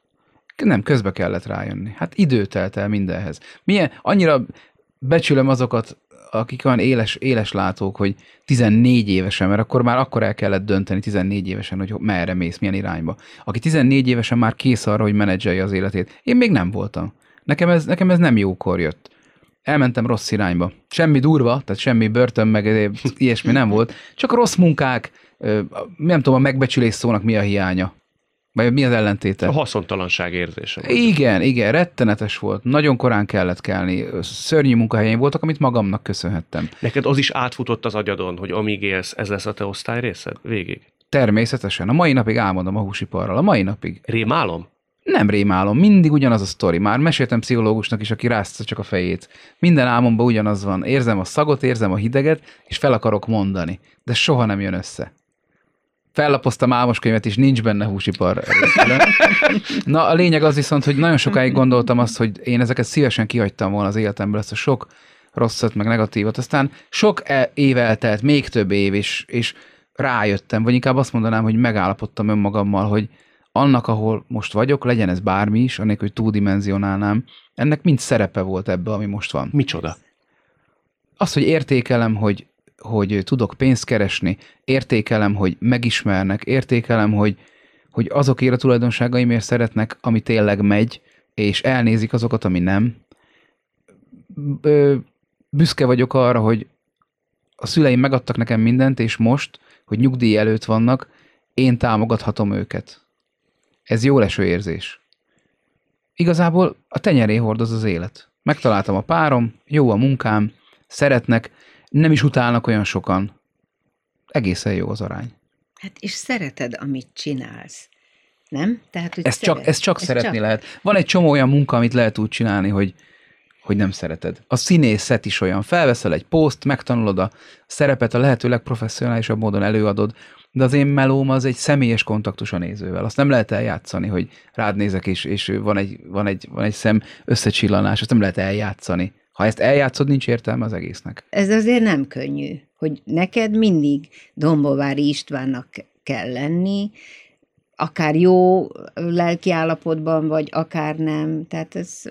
Nem, közbe kellett rájönni. Hát idő telt el mindenhez. Milyen, annyira becsülöm azokat akik olyan éles, éles látók, hogy 14 évesen, mert akkor már akkor el kellett dönteni 14 évesen, hogy merre mész, milyen irányba. Aki 14 évesen már kész arra, hogy menedzselje az életét. Én még nem voltam. Nekem ez, nekem ez nem jókor jött. Elmentem rossz irányba. Semmi durva, tehát semmi börtön, meg ilyesmi nem volt. Csak rossz munkák, nem tudom, a megbecsülés szónak mi a hiánya. Vagy mi az ellentéte? A haszontalanság érzése. Igen, igen, rettenetes volt. Nagyon korán kellett kelni. Szörnyű munkahelyeim voltak, amit magamnak köszönhettem. Neked az is átfutott az agyadon, hogy amíg élsz, ez lesz a te osztály részed? Végig? Természetesen. A mai napig álmodom a húsiparral. A mai napig. Rémálom? Nem rémálom, mindig ugyanaz a sztori. Már meséltem pszichológusnak is, aki rázta csak a fejét. Minden álmomban ugyanaz van. Érzem a szagot, érzem a hideget, és fel akarok mondani. De soha nem jön össze fellapoztam álmos könyvet, és nincs benne húsipar Na, a lényeg az viszont, hogy nagyon sokáig gondoltam azt, hogy én ezeket szívesen kihagytam volna az életemből, ezt a sok rosszat, meg negatívat. Aztán sok e- év eltelt, még több év, és, és rájöttem, vagy inkább azt mondanám, hogy megállapodtam önmagammal, hogy annak, ahol most vagyok, legyen ez bármi is, annélkül, hogy túldimenzionálnám, ennek mind szerepe volt ebbe, ami most van. Micsoda? Az, hogy értékelem, hogy hogy tudok pénzt keresni, értékelem, hogy megismernek, értékelem, hogy, hogy azokért a tulajdonságaimért szeretnek, ami tényleg megy, és elnézik azokat, ami nem. Büszke vagyok arra, hogy a szüleim megadtak nekem mindent, és most, hogy nyugdíj előtt vannak, én támogathatom őket. Ez jó leső érzés. Igazából a tenyeré hordoz az élet. Megtaláltam a párom, jó a munkám, szeretnek, nem is utálnak olyan sokan. Egészen jó az arány. Hát és szereted, amit csinálsz. Nem? Tehát, hogy szeret... csak, ezt csak ez szeretni csak... lehet. Van egy csomó olyan munka, amit lehet úgy csinálni, hogy, hogy nem szereted. A színészet is olyan. Felveszel egy poszt, megtanulod a szerepet, a lehető legprofessionálisabb módon előadod, de az én melóm az egy személyes kontaktus a nézővel. Azt nem lehet eljátszani, hogy rád nézek, és, és van, egy, van, egy, van egy szem összecsillanás, azt nem lehet eljátszani. Ha ezt eljátszod, nincs értelme az egésznek. Ez azért nem könnyű, hogy neked mindig Dombovári Istvánnak kell lenni, akár jó lelki állapotban, vagy akár nem. Tehát ez...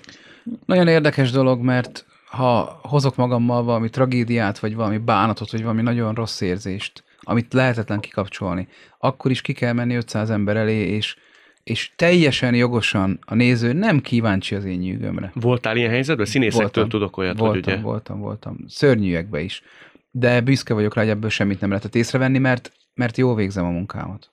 Nagyon érdekes dolog, mert ha hozok magammal valami tragédiát, vagy valami bánatot, vagy valami nagyon rossz érzést, amit lehetetlen kikapcsolni, akkor is ki kell menni 500 ember elé, és és teljesen jogosan a néző nem kíváncsi az én nyűgömre. Voltál ilyen helyzetben? Színészektől voltam, tudok olyat, voltam, hogy ugye? Voltam, voltam. Szörnyűekbe is. De büszke vagyok rá, hogy ebből semmit nem lehetett észrevenni, mert, mert jól végzem a munkámat.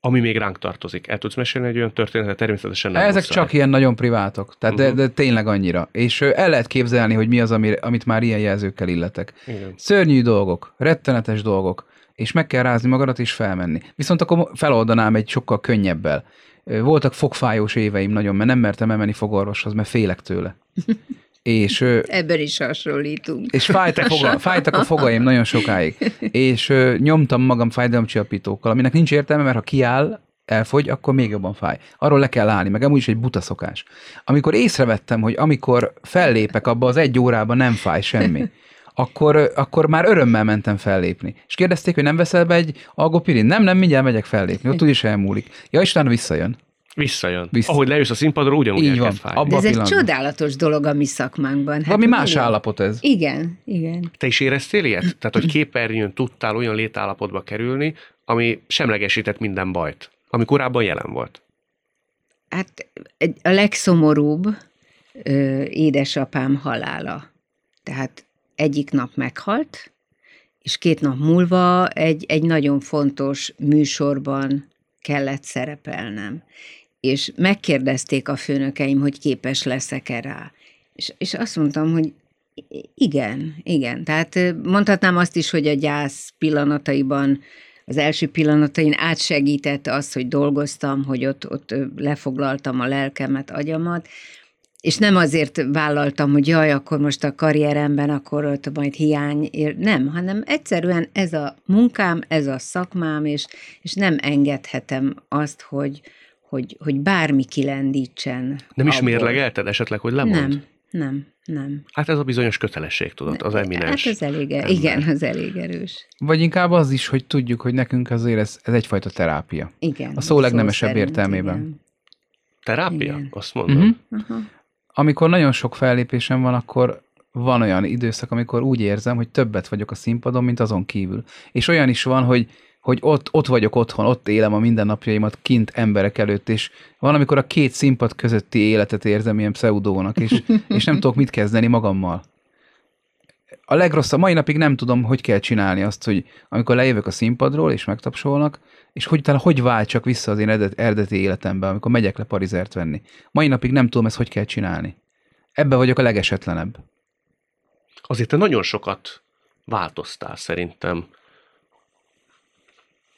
Ami még ránk tartozik. El tudsz mesélni egy olyan történetet? Természetesen nem. Ezek muszáj. csak ilyen nagyon privátok, tehát uh-huh. de, de tényleg annyira. És el lehet képzelni, hogy mi az, ami, amit már ilyen jelzőkkel illetek. Igen. Szörnyű dolgok, rettenetes dolgok, és meg kell rázni magadat és felmenni. Viszont akkor feloldanám egy sokkal könnyebbel. Voltak fogfájós éveim nagyon, mert nem mertem elmenni fogorvoshoz, mert félek tőle. És, Ebben is hasonlítunk. És fájtak, foga, fájtak a fogaim nagyon sokáig. És nyomtam magam fájdalomcsillapítókkal, aminek nincs értelme, mert ha kiáll, elfogy, akkor még jobban fáj. Arról le kell állni, meg amúgy is egy buta szokás. Amikor észrevettem, hogy amikor fellépek abba az egy órában nem fáj semmi, akkor, akkor már örömmel mentem fellépni. És kérdezték, hogy nem veszel be egy algopirin? Nem, nem, mindjárt megyek fellépni, ott úgyis elmúlik. Ja, és utána visszajön. Visszajön. Vissza. Ahogy leülsz a színpadra, ugyanúgy Így van. fájni. De ez egy csodálatos dolog a mi szakmánkban. Hát Valami más nagyon- állapot ez. Igen, igen. Te is éreztél ilyet? Tehát, hogy képernyőn tudtál olyan létállapotba kerülni, ami semlegesített minden bajt, ami korábban jelen volt. Hát egy- a legszomorúbb ö, édesapám halála. Tehát egyik nap meghalt, és két nap múlva egy, egy nagyon fontos műsorban kellett szerepelnem. És megkérdezték a főnökeim, hogy képes leszek-e rá. És, és azt mondtam, hogy igen, igen. Tehát mondhatnám azt is, hogy a gyász pillanataiban az első pillanatain átsegített az, hogy dolgoztam, hogy ott, ott lefoglaltam a lelkemet, agyamat, és nem azért vállaltam, hogy jaj, akkor most a karrieremben, akkor ott majd hiány ér. Nem, hanem egyszerűen ez a munkám, ez a szakmám, és, és nem engedhetem azt, hogy, hogy, hogy bármi kilendítsen. Nem is abból. mérlegelted esetleg, hogy lemond? Nem, nem, nem. Hát ez a bizonyos kötelesség, tudod, az eminens. Hát ez elég, ember. igen, az elég erős. Vagy inkább az is, hogy tudjuk, hogy nekünk azért ez, ez egyfajta terápia. Igen. A szó legnemesebb szerint, értelmében. igen. Terápia? Igen. Azt mondod? Uh-huh. Aha. Amikor nagyon sok fellépésem van, akkor van olyan időszak, amikor úgy érzem, hogy többet vagyok a színpadon, mint azon kívül. És olyan is van, hogy hogy ott, ott vagyok otthon, ott élem a mindennapjaimat kint emberek előtt, és van, amikor a két színpad közötti életet érzem ilyen pseudónak, és, és nem tudok mit kezdeni magammal. A legrosszabb, mai napig nem tudom, hogy kell csinálni azt, hogy amikor lejövök a színpadról, és megtapsolnak, és hogy utána hogy váltsak vissza az én eredet- eredeti életembe, amikor megyek le parizert venni. Mai napig nem tudom ezt, hogy kell csinálni. Ebbe vagyok a legesetlenebb. Azért te nagyon sokat változtál szerintem.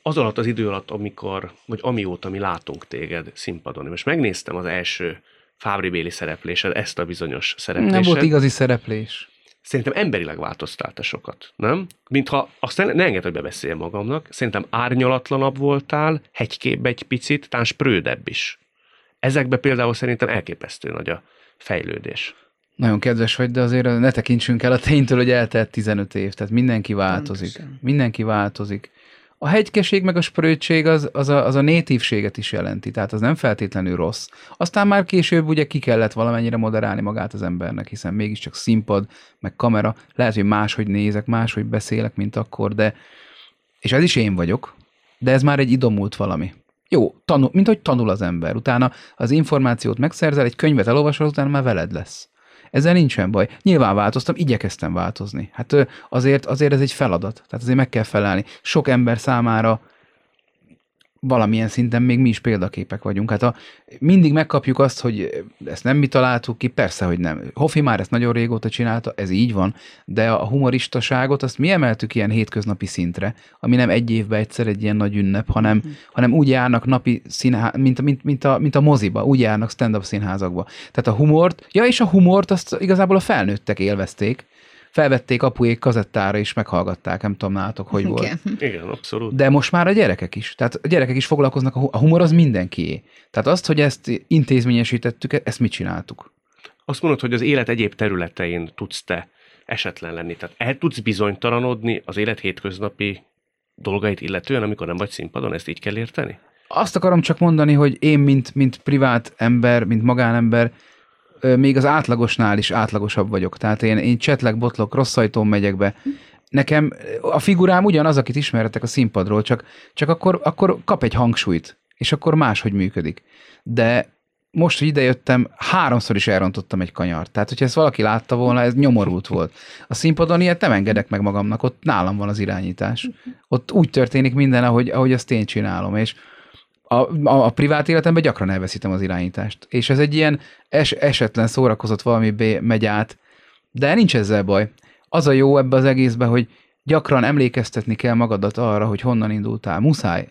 Az alatt az idő alatt, amikor, vagy amióta mi látunk téged színpadon. Most megnéztem az első Fábri Béli szereplésed, ezt a bizonyos szereplésed. Nem volt igazi szereplés. Szerintem emberileg változtál te sokat, nem? Mintha azt ne, ne enged, hogy bebeszélj magamnak. Szerintem árnyalatlanabb voltál, hegyképbe egy picit, talán sprődebb is. Ezekbe például szerintem elképesztő nagy a fejlődés. Nagyon kedves vagy, de azért ne tekintsünk el a ténytől, hogy eltelt 15 év, tehát mindenki változik. Mindenki változik. A hegykeség meg a sprödség az, az, a, az a nétívséget is jelenti, tehát az nem feltétlenül rossz. Aztán már később ugye ki kellett valamennyire moderálni magát az embernek, hiszen mégiscsak színpad, meg kamera, lehet, hogy máshogy nézek, máshogy beszélek, mint akkor, de és ez is én vagyok, de ez már egy idomult valami. Jó, tanul, mint hogy tanul az ember. Utána az információt megszerzel, egy könyvet elolvasol, utána már veled lesz. Ezzel nincsen baj. Nyilván változtam, igyekeztem változni. Hát azért, azért ez egy feladat. Tehát azért meg kell felelni. Sok ember számára valamilyen szinten még mi is példaképek vagyunk. Hát a, mindig megkapjuk azt, hogy ezt nem mi találtuk ki, persze, hogy nem. Hoffi már ezt nagyon régóta csinálta, ez így van, de a humoristaságot azt mi emeltük ilyen hétköznapi szintre, ami nem egy évben egyszer egy ilyen nagy ünnep, hanem, Mhm. hanem úgy járnak napi színhá, mint, mint, mint, a, mint a moziba, úgy járnak stand-up színházakba. Tehát a humort, ja és a humort azt igazából a felnőttek élvezték, felvették apuék kazettára és meghallgatták, nem tudom nálatok, hogy volt. Igen. Igen, abszolút. De most már a gyerekek is. Tehát a gyerekek is foglalkoznak, a hu- a humor az mindenkié. Tehát azt, hogy ezt intézményesítettük, ezt mit csináltuk? Azt mondod, hogy az élet egyéb területein tudsz te esetlen lenni. Tehát el tudsz bizonytalanodni az élet hétköznapi dolgait illetően, amikor nem vagy színpadon, ezt így kell érteni? Azt akarom csak mondani, hogy én, mint, mint privát ember, mint magánember, még az átlagosnál is átlagosabb vagyok. Tehát én, én csetlek, botlok, rossz ajtón megyek be. Nekem a figurám ugyanaz, akit ismertek a színpadról, csak, csak akkor, akkor kap egy hangsúlyt, és akkor máshogy működik. De most, hogy idejöttem, háromszor is elrontottam egy kanyart. Tehát, hogyha ezt valaki látta volna, ez nyomorult volt. A színpadon ilyet nem engedek meg magamnak, ott nálam van az irányítás. Ott úgy történik minden, ahogy, ahogy azt én csinálom, és a, a, a privát életemben gyakran elveszítem az irányítást. És ez egy ilyen es, esetlen szórakozott valami megy át, de nincs ezzel baj. Az a jó ebbe az egészbe, hogy gyakran emlékeztetni kell magadat arra, hogy honnan indultál. Muszáj.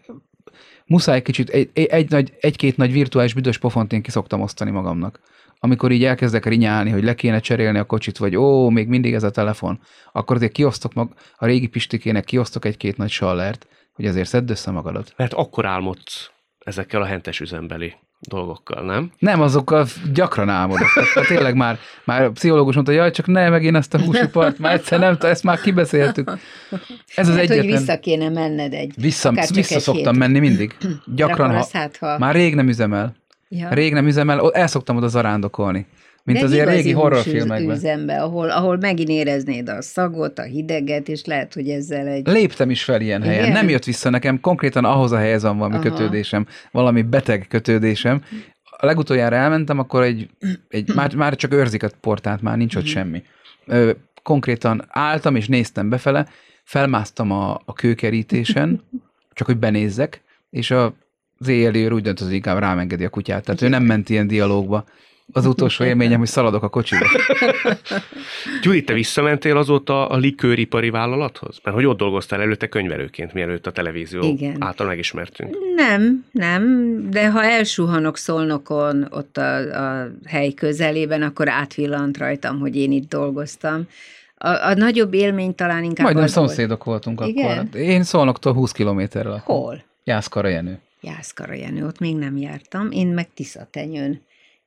Muszáj kicsit, egy, egy nagy, egy-két nagy virtuális büdös pofont én kiszoktam osztani magamnak. Amikor így elkezdek rinyálni, hogy le kéne cserélni a kocsit, vagy ó, még mindig ez a telefon, akkor azért kiosztok mag, a régi pistikének kiosztok egy-két nagy sallert, hogy azért szedd össze magadat. Mert akkor álmodsz ezekkel a hentes üzembeli dolgokkal, nem? Nem, azokkal gyakran álmodok. Tehát, tényleg már, már a pszichológus mondta, jaj, csak ne megint ezt a húsipart, már egyszer nem, ezt már kibeszéltük. Ez az Hát, hogy egyetlen. vissza kéne menned egy... Vissza, vissza egy szoktam hét. menni mindig. Gyakran, ha, hát, ha... már rég nem üzemel. Ja. Rég nem üzemel, el szoktam oda zarándokolni. Mint De az ilyen régi horrorfilmekben. üzembe, ahol, ahol megint éreznéd a szagot, a hideget, és lehet, hogy ezzel egy... Léptem is fel ilyen helyen. Igen? Nem jött vissza nekem, konkrétan ahhoz a helyhez van valami Aha. kötődésem, valami beteg kötődésem. A legutoljára elmentem, akkor egy, egy már, már csak őrzik a portát, már nincs ott mhm. semmi. Ö, konkrétan álltam és néztem befele, felmásztam a, a kőkerítésen, csak hogy benézzek, és a, az éjjeli úgy döntött, hogy inkább rámengedi a kutyát. Tehát ő nem ment ilyen dialógba az utolsó élményem, hogy szaladok a kocsiba. Gyuri, te visszamentél azóta a likőripari vállalathoz? Mert hogy ott dolgoztál előtte könyvelőként, mielőtt a televízió Igen. által megismertünk. Nem, nem, de ha elsuhanok Szolnokon, ott a, a hely közelében, akkor átvillant rajtam, hogy én itt dolgoztam. A, a nagyobb élmény talán inkább Majdnem szomszédok volt. voltunk Igen? akkor. Én Szolnoktól 20 kilométerre. Hol? Jászkara Jenő. Jászkara Jenő, ott még nem jártam. Én meg Tiszatenyőn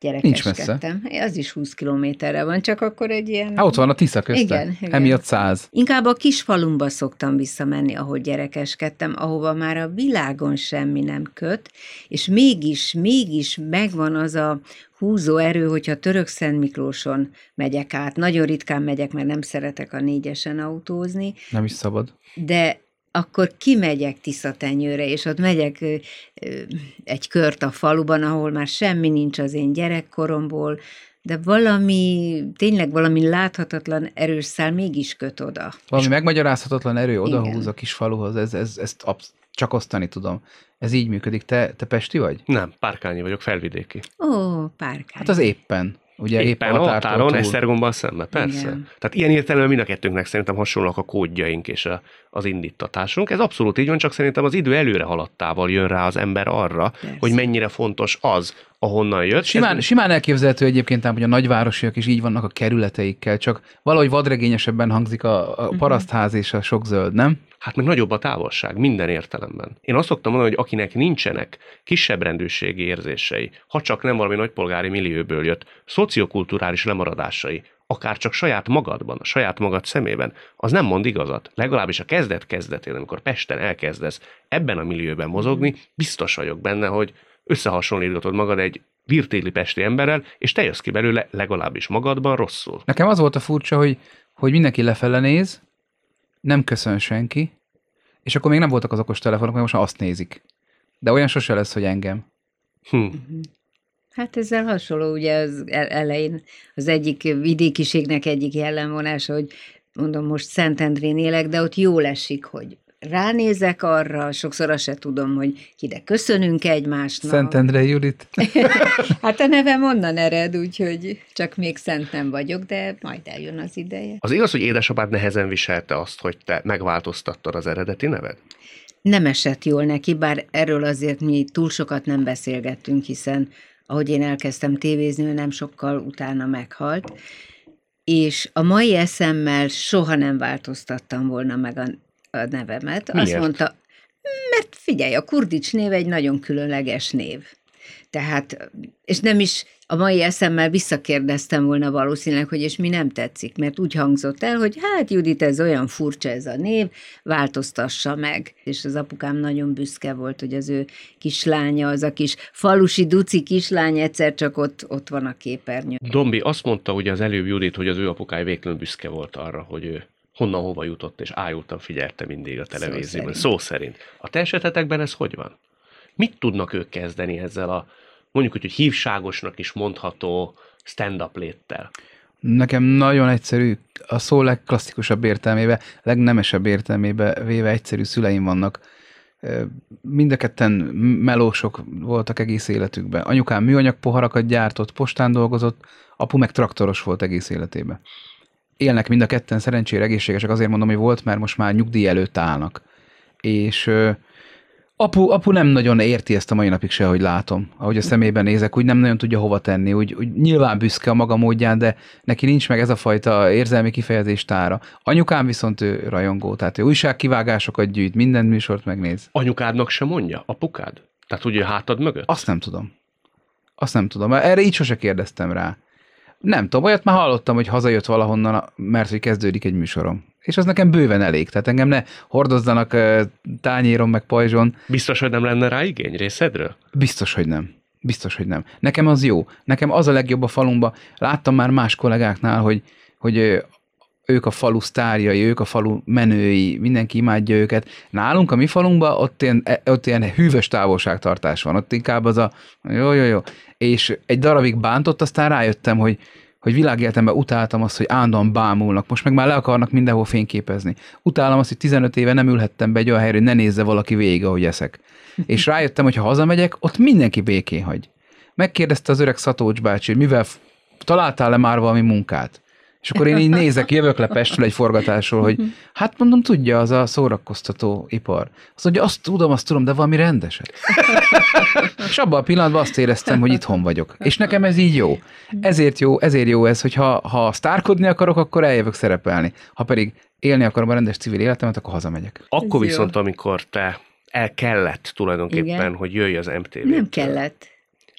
gyerekeskedtem. Az is 20 kilométerre van, csak akkor egy ilyen... Hát ott van a Tisza közte. Igen, igen. Emiatt száz. Inkább a kis falumba szoktam visszamenni, ahol gyerekeskedtem, ahova már a világon semmi nem köt, és mégis, mégis megvan az a húzó erő, hogyha Török Szent Miklóson megyek át. Nagyon ritkán megyek, mert nem szeretek a négyesen autózni. Nem is szabad. De akkor kimegyek Tiszatenyőre, és ott megyek egy kört a faluban, ahol már semmi nincs az én gyerekkoromból, de valami, tényleg valami láthatatlan erős szál mégis köt oda. Valami megmagyarázhatatlan erő odahúz a kis faluhoz, ez, ez, ezt csak osztani tudom. Ez így működik. Te, te Pesti vagy? Nem, Párkányi vagyok, felvidéki. Ó, Párkányi. Hát az éppen. Ugye éppen épp a határon, túl. Esztergomban szemben, persze. Igen. Tehát ilyen értelemben mind a kettőnknek szerintem hasonlóak a kódjaink és a, az indítatásunk. Ez abszolút így van, csak szerintem az idő előre haladtával jön rá az ember arra, persze. hogy mennyire fontos az, ahonnan jött. Simán, ez... simán elképzelhető egyébként, hogy a nagyvárosiak is így vannak a kerületeikkel, csak valahogy vadregényesebben hangzik a, a mhm. parasztház és a sok zöld, nem? Hát meg nagyobb a távolság, minden értelemben. Én azt szoktam mondani, hogy akinek nincsenek kisebb rendőrségi érzései, ha csak nem valami nagypolgári millióből jött, szociokulturális lemaradásai, akár csak saját magadban, saját magad szemében, az nem mond igazat. Legalábbis a kezdet kezdetén, amikor Pesten elkezdesz ebben a millióben mozogni, biztos vagyok benne, hogy összehasonlítgatod magad egy virtéli pesti emberrel, és te jössz ki belőle legalábbis magadban rosszul. Nekem az volt a furcsa, hogy, hogy mindenki lefele néz, nem köszön senki, és akkor még nem voltak az okos telefonok, mert most azt nézik. De olyan sose lesz, hogy engem. Hm. Mhm. Hát ezzel hasonló, ugye az elején az egyik vidékiségnek egyik jellemvonása, hogy mondom, most Szentendrén élek, de ott jól esik, hogy ránézek arra, sokszor azt se tudom, hogy ide köszönünk egymásnak. Szentendre Judit. hát a nevem onnan ered, úgyhogy csak még szent nem vagyok, de majd eljön az ideje. Az igaz, hogy édesapád nehezen viselte azt, hogy te megváltoztattad az eredeti neved? Nem esett jól neki, bár erről azért mi túl sokat nem beszélgettünk, hiszen ahogy én elkezdtem tévézni, ő nem sokkal utána meghalt, és a mai eszemmel soha nem változtattam volna meg a a nevemet. Miért? Azt mondta, mert figyelj, a Kurdics név egy nagyon különleges név. Tehát, és nem is a mai eszemmel visszakérdeztem volna valószínűleg, hogy és mi nem tetszik, mert úgy hangzott el, hogy hát Judit, ez olyan furcsa ez a név, változtassa meg. És az apukám nagyon büszke volt, hogy az ő kislánya, az a kis falusi duci kislány egyszer csak ott, ott van a képernyő. Dombi azt mondta ugye az előbb Judit, hogy az ő apukája végtelen büszke volt arra, hogy ő honnan hova jutott, és ájultan figyelte mindig a televízióban. Szó, Szó szerint. A te esetetekben ez hogy van? Mit tudnak ők kezdeni ezzel a mondjuk úgy, hogy hívságosnak is mondható stand-up léttel? Nekem nagyon egyszerű, a szó legklasszikusabb értelmébe, legnemesebb értelmébe véve egyszerű szüleim vannak. Mind a ketten melósok voltak egész életükben. Anyukám műanyag poharakat gyártott, postán dolgozott, apu meg traktoros volt egész életében élnek mind a ketten szerencsére egészségesek, azért mondom, hogy volt, mert most már nyugdíj előtt állnak. És apu, apu nem nagyon érti ezt a mai napig se, hogy látom. Ahogy a szemében nézek, úgy nem nagyon tudja hova tenni, úgy, úgy nyilván büszke a maga módján, de neki nincs meg ez a fajta érzelmi kifejezés tára. Anyukám viszont ő rajongó, tehát ő újságkivágásokat gyűjt, minden műsort megnéz. Anyukádnak se mondja? Apukád? Tehát ugye hátad mögött? Azt nem tudom. Azt nem tudom. Erre így sose kérdeztem rá. Nem tudom, olyat már hallottam, hogy hazajött valahonnan, mert hogy kezdődik egy műsorom. És az nekem bőven elég. Tehát engem ne hordozzanak tányéron meg pajzson. Biztos, hogy nem lenne rá igény részedről? Biztos, hogy nem. Biztos, hogy nem. Nekem az jó. Nekem az a legjobb a falumba. Láttam már más kollégáknál, hogy, hogy ők a falu sztárjai, ők a falu menői, mindenki imádja őket. Nálunk a mi falunkban ott ilyen, e, ott ilyen hűvös távolságtartás van, ott inkább az a jó, jó, jó. És egy darabig bántott, aztán rájöttem, hogy, hogy világéletemben utáltam azt, hogy állandóan bámulnak, most meg már le akarnak mindenhol fényképezni. Utálom azt, hogy 15 éve nem ülhettem be egy olyan helyre, hogy ne nézze valaki végig, ahogy eszek. És rájöttem, hogy ha hazamegyek, ott mindenki békén hagy. Megkérdezte az öreg Szatócs bácsi, hogy mivel találtál-e már valami munkát? És akkor én így nézek, jövök le Pestről egy forgatásról, hogy hát mondom, tudja, az a szórakoztató ipar. Azt mondja, azt tudom, azt tudom, de valami rendeset. és abban a pillanatban azt éreztem, hogy itthon vagyok. És nekem ez így jó. Ezért jó, ezért jó ez, hogy ha, ha sztárkodni akarok, akkor eljövök szerepelni. Ha pedig élni akarom a rendes civil életemet, akkor hazamegyek. Akkor viszont, amikor te el kellett tulajdonképpen, Igen. hogy jöjj az MTV. Nem kellett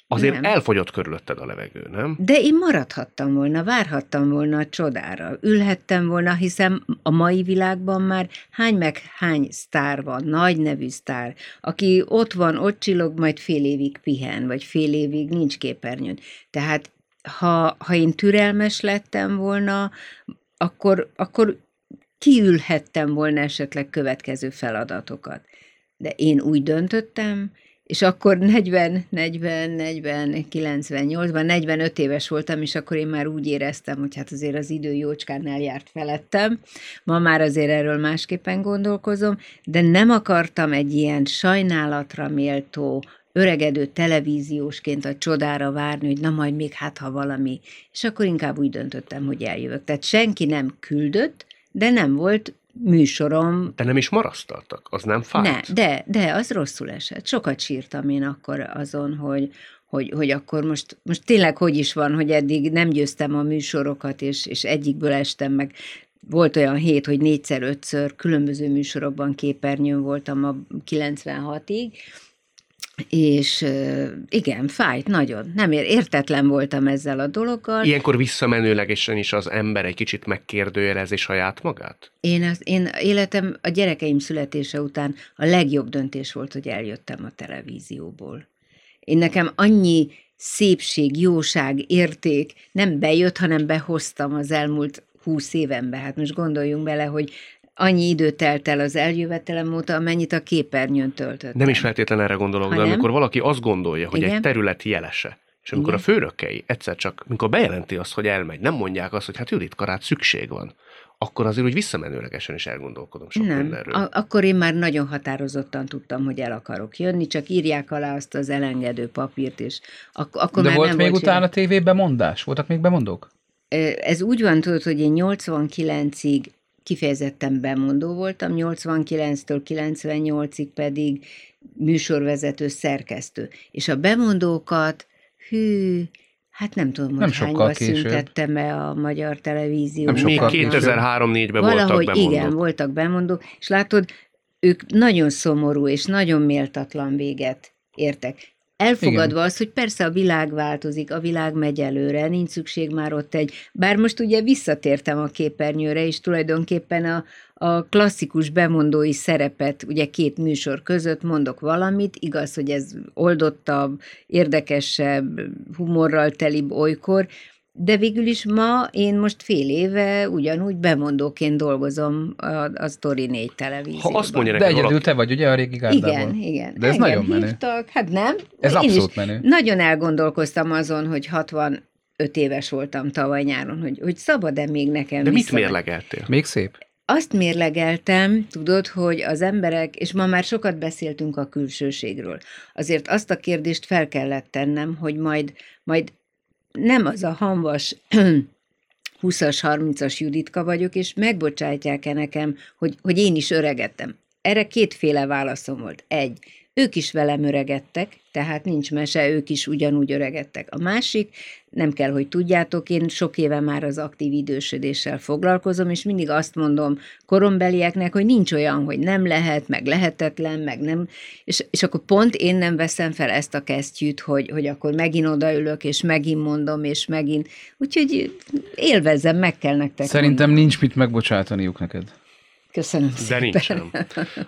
azért nem. elfogyott körülötted a levegő, nem? De én maradhattam volna, várhattam volna a csodára, ülhettem volna, hiszen a mai világban már hány meg hány sztár van, nagy nevű sztár, aki ott van, ott csillog, majd fél évig pihen, vagy fél évig nincs képernyőn. Tehát ha, ha én türelmes lettem volna, akkor, akkor kiülhettem volna esetleg következő feladatokat. De én úgy döntöttem, és akkor 40, 40, 40, 98-ban, 45 éves voltam, és akkor én már úgy éreztem, hogy hát azért az idő jócskán eljárt felettem. Ma már azért erről másképpen gondolkozom, de nem akartam egy ilyen sajnálatra méltó, öregedő televíziósként a csodára várni, hogy na majd még hát, ha valami. És akkor inkább úgy döntöttem, hogy eljövök. Tehát senki nem küldött, de nem volt műsorom. De nem is marasztaltak? Az nem fájt? Ne, de, de, az rosszul esett. Sokat sírtam én akkor azon, hogy, hogy, hogy akkor most, most tényleg hogy is van, hogy eddig nem győztem a műsorokat, és, és egyikből estem meg. Volt olyan hét, hogy négyszer-ötször különböző műsorokban képernyőn voltam a 96-ig, és igen, fájt nagyon. Nem ér, értetlen voltam ezzel a dologgal. Ilyenkor visszamenőlegesen is az ember egy kicsit megkérdőjelezi saját magát? Én, az, én életem a gyerekeim születése után a legjobb döntés volt, hogy eljöttem a televízióból. Én nekem annyi szépség, jóság, érték nem bejött, hanem behoztam az elmúlt húsz évenbe. Hát most gondoljunk bele, hogy annyi idő telt el az eljövetelem óta, amennyit a képernyőn töltött. Nem is feltétlenül erre gondolok, ha de nem? amikor valaki azt gondolja, hogy Igen? egy terület jelese, és amikor Igen? a főrökei egyszer csak, amikor bejelenti azt, hogy elmegy, nem mondják azt, hogy hát Judit Karát szükség van, akkor azért úgy visszamenőlegesen is elgondolkodom sok nem. mindenről. A- akkor én már nagyon határozottan tudtam, hogy el akarok jönni, csak írják alá azt az elengedő papírt, és ak- akkor De már volt nem még volt utána a tévében mondás? Voltak még bemondók? Ez úgy van, tudod, hogy én 89-ig kifejezetten bemondó voltam, 89-től 98-ig pedig műsorvezető szerkesztő. És a bemondókat, hű, hát nem tudom, hogy nem hányba szüntettem e a magyar televízió. Nem Még 2003-4-ben voltak bemondók. igen, voltak bemondók, és látod, ők nagyon szomorú és nagyon méltatlan véget értek. Elfogadva Igen. azt, hogy persze a világ változik, a világ megy előre, nincs szükség már ott egy, bár most ugye visszatértem a képernyőre, és tulajdonképpen a, a klasszikus bemondói szerepet, ugye két műsor között mondok valamit, igaz, hogy ez oldottabb, érdekesebb, humorral telibb olykor, de végül is ma én most fél éve ugyanúgy bemondóként dolgozom a, a Story 4 televízióban. Ha azt mondja De egyedül valaki... te vagy ugye a régi gárdából. Igen, igen. De ez Engem nagyon menő. Hívtak. Hát nem. Ez én abszolút menő. Nagyon elgondolkoztam azon, hogy 60 öt éves voltam tavaly nyáron, hogy, hogy szabad-e még nekem De mit mérlegeltél? Még szép. Azt mérlegeltem, tudod, hogy az emberek, és ma már sokat beszéltünk a külsőségről, azért azt a kérdést fel kellett tennem, hogy majd, majd nem az a hamvas 20-as, 30-as Juditka vagyok, és megbocsátják-e nekem, hogy, hogy én is öregettem. Erre kétféle válaszom volt. Egy, ők is velem öregedtek, tehát nincs mese, ők is ugyanúgy öregedtek. A másik, nem kell, hogy tudjátok, én sok éve már az aktív idősödéssel foglalkozom, és mindig azt mondom korombelieknek, hogy nincs olyan, hogy nem lehet, meg lehetetlen, meg nem, és, és akkor pont én nem veszem fel ezt a kesztyűt, hogy, hogy akkor megint odaülök, és megint mondom, és megint, úgyhogy élvezem, meg kell nektek Szerintem mondani. nincs mit megbocsátaniuk neked. Köszönöm De szépen. nincsen.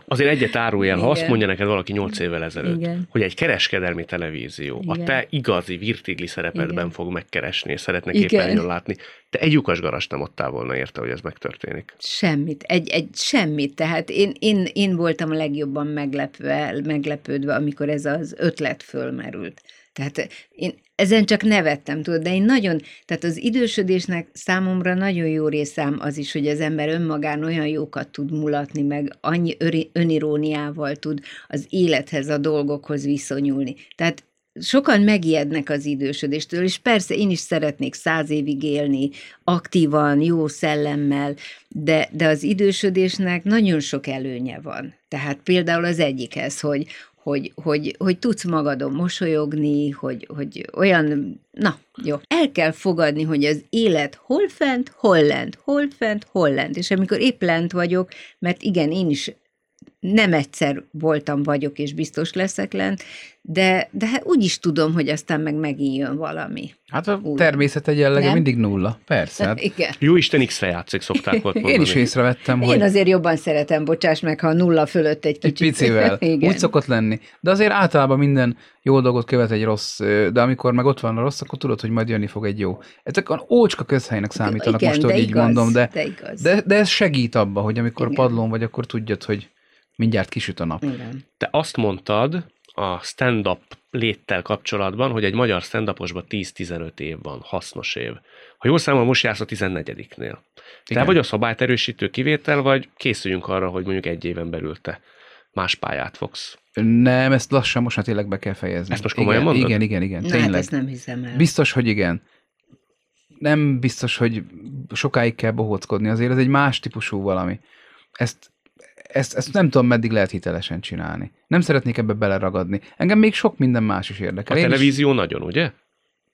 Azért egyet árulj el, ha azt mondja neked valaki 8 évvel ezelőtt, Igen. hogy egy kereskedelmi televízió a Igen. te igazi virtigli szerepedben Igen. fog megkeresni, és szeretne képernyőn látni, te egy lyukas garast nem adtál volna érte, hogy ez megtörténik. Semmit, egy, egy semmit. Tehát én, én, én voltam a legjobban meglepve, meglepődve, amikor ez az ötlet fölmerült. Tehát én ezen csak nevettem, tudod, de én nagyon, tehát az idősödésnek számomra nagyon jó részám az is, hogy az ember önmagán olyan jókat tud mulatni, meg annyi öniróniával tud az élethez, a dolgokhoz viszonyulni. Tehát sokan megijednek az idősödéstől, és persze én is szeretnék száz évig élni, aktívan, jó szellemmel, de, de az idősödésnek nagyon sok előnye van. Tehát például az egyik ez, hogy, hogy, hogy, hogy tudsz magadon mosolyogni, hogy, hogy olyan, na jó, el kell fogadni, hogy az élet hol fent, hol lent, hol fent, hol lent, és amikor épp lent vagyok, mert igen, én is nem egyszer voltam, vagyok, és biztos leszek lent, de, de hát úgy is tudom, hogy aztán meg megint jön valami. Hát a Úgy. természet jellege Nem? mindig nulla. Persze. Hát Igen. Jó Isten X-re játszik, szokták volt mondani. én is észrevettem, Én hogy azért jobban szeretem, bocsáss meg, ha nulla fölött egy egy kicsit. picivel. Igen. Úgy szokott lenni. De azért általában minden jó dolgot követ egy rossz, de amikor meg ott van a rossz, akkor tudod, hogy majd jönni fog egy jó. Ezek a ócska közhelynek számítanak Igen, most, hogy így igaz, mondom, de, de igaz. de, de ez segít abba, hogy amikor Igen. padlón vagy, akkor tudjad, hogy mindjárt kisüt a nap. Igen. Te azt mondtad a stand-up léttel kapcsolatban, hogy egy magyar stand-uposban 10-15 év van, hasznos év. Ha jól számolom, most jársz a 14-nél. Te vagy a szabályt erősítő kivétel, vagy készüljünk arra, hogy mondjuk egy éven belül te más pályát fogsz. Nem, ezt lassan most már tényleg be kell fejezni. Ezt most komolyan igen, mondod? Igen, igen, igen. Na hát tényleg. ezt nem hiszem el. Biztos, hogy igen. Nem biztos, hogy sokáig kell bohóckodni, azért ez egy más típusú valami. Ezt, ezt, ezt nem tudom, meddig lehet hitelesen csinálni. Nem szeretnék ebbe beleragadni. Engem még sok minden más is A érdekel. Is- televízió nagyon, ugye?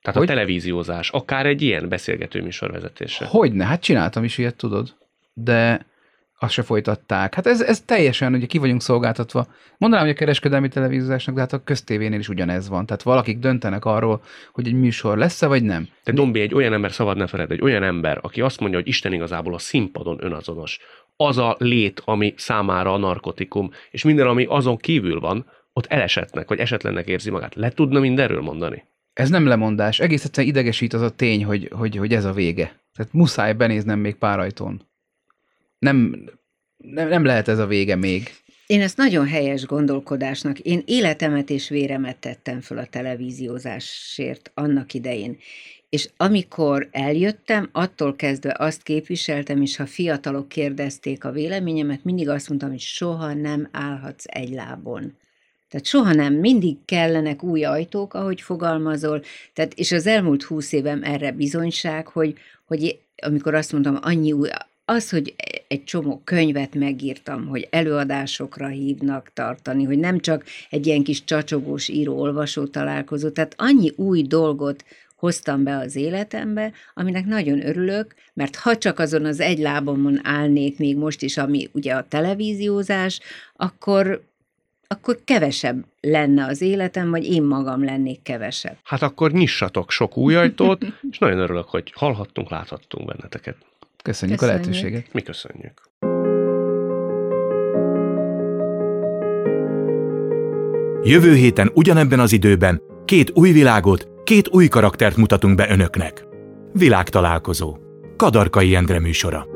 Tehát Hogy? a televíziózás, akár egy ilyen beszélgető műsor vezetése. Hogyne, hát csináltam is ilyet, tudod. De azt se folytatták. Hát ez, ez teljesen, ugye ki vagyunk szolgáltatva. Mondanám, hogy a kereskedelmi televíziózásnak, de hát a köztévénél is ugyanez van. Tehát valakik döntenek arról, hogy egy műsor lesz-e, vagy nem. Te Dombi, egy olyan ember, szabad ne feled, egy olyan ember, aki azt mondja, hogy Isten igazából a színpadon önazonos. Az a lét, ami számára a narkotikum, és minden, ami azon kívül van, ott elesetnek, vagy esetlennek érzi magát. Le tudna mindenről mondani? Ez nem lemondás. Egész egyszerűen idegesít az a tény, hogy, hogy, hogy ez a vége. Tehát muszáj benéznem még pár ajtón. Nem, nem, nem lehet ez a vége még. Én ezt nagyon helyes gondolkodásnak, én életemet és véremet tettem föl a televíziózásért annak idején. És amikor eljöttem, attól kezdve azt képviseltem, és ha fiatalok kérdezték a véleményemet, mindig azt mondtam, hogy soha nem állhatsz egy lábon. Tehát soha nem, mindig kellenek új ajtók, ahogy fogalmazol, tehát, és az elmúlt húsz évem erre bizonyság, hogy, hogy amikor azt mondtam, annyi új, az, hogy egy csomó könyvet megírtam, hogy előadásokra hívnak tartani, hogy nem csak egy ilyen kis csacsogós író-olvasó találkozó, tehát annyi új dolgot hoztam be az életembe, aminek nagyon örülök, mert ha csak azon az egy lábamon állnék még most is, ami ugye a televíziózás, akkor, akkor kevesebb lenne az életem, vagy én magam lennék kevesebb. Hát akkor nyissatok sok új ajtót, és nagyon örülök, hogy hallhattunk, láthattunk benneteket. Köszönjük, Köszönjük. a lehetőséget. Mi köszönjük. Jövő héten ugyanebben az időben két új világot, két új karaktert mutatunk be önöknek. Világtalálkozó. Kadarkai Endre műsora.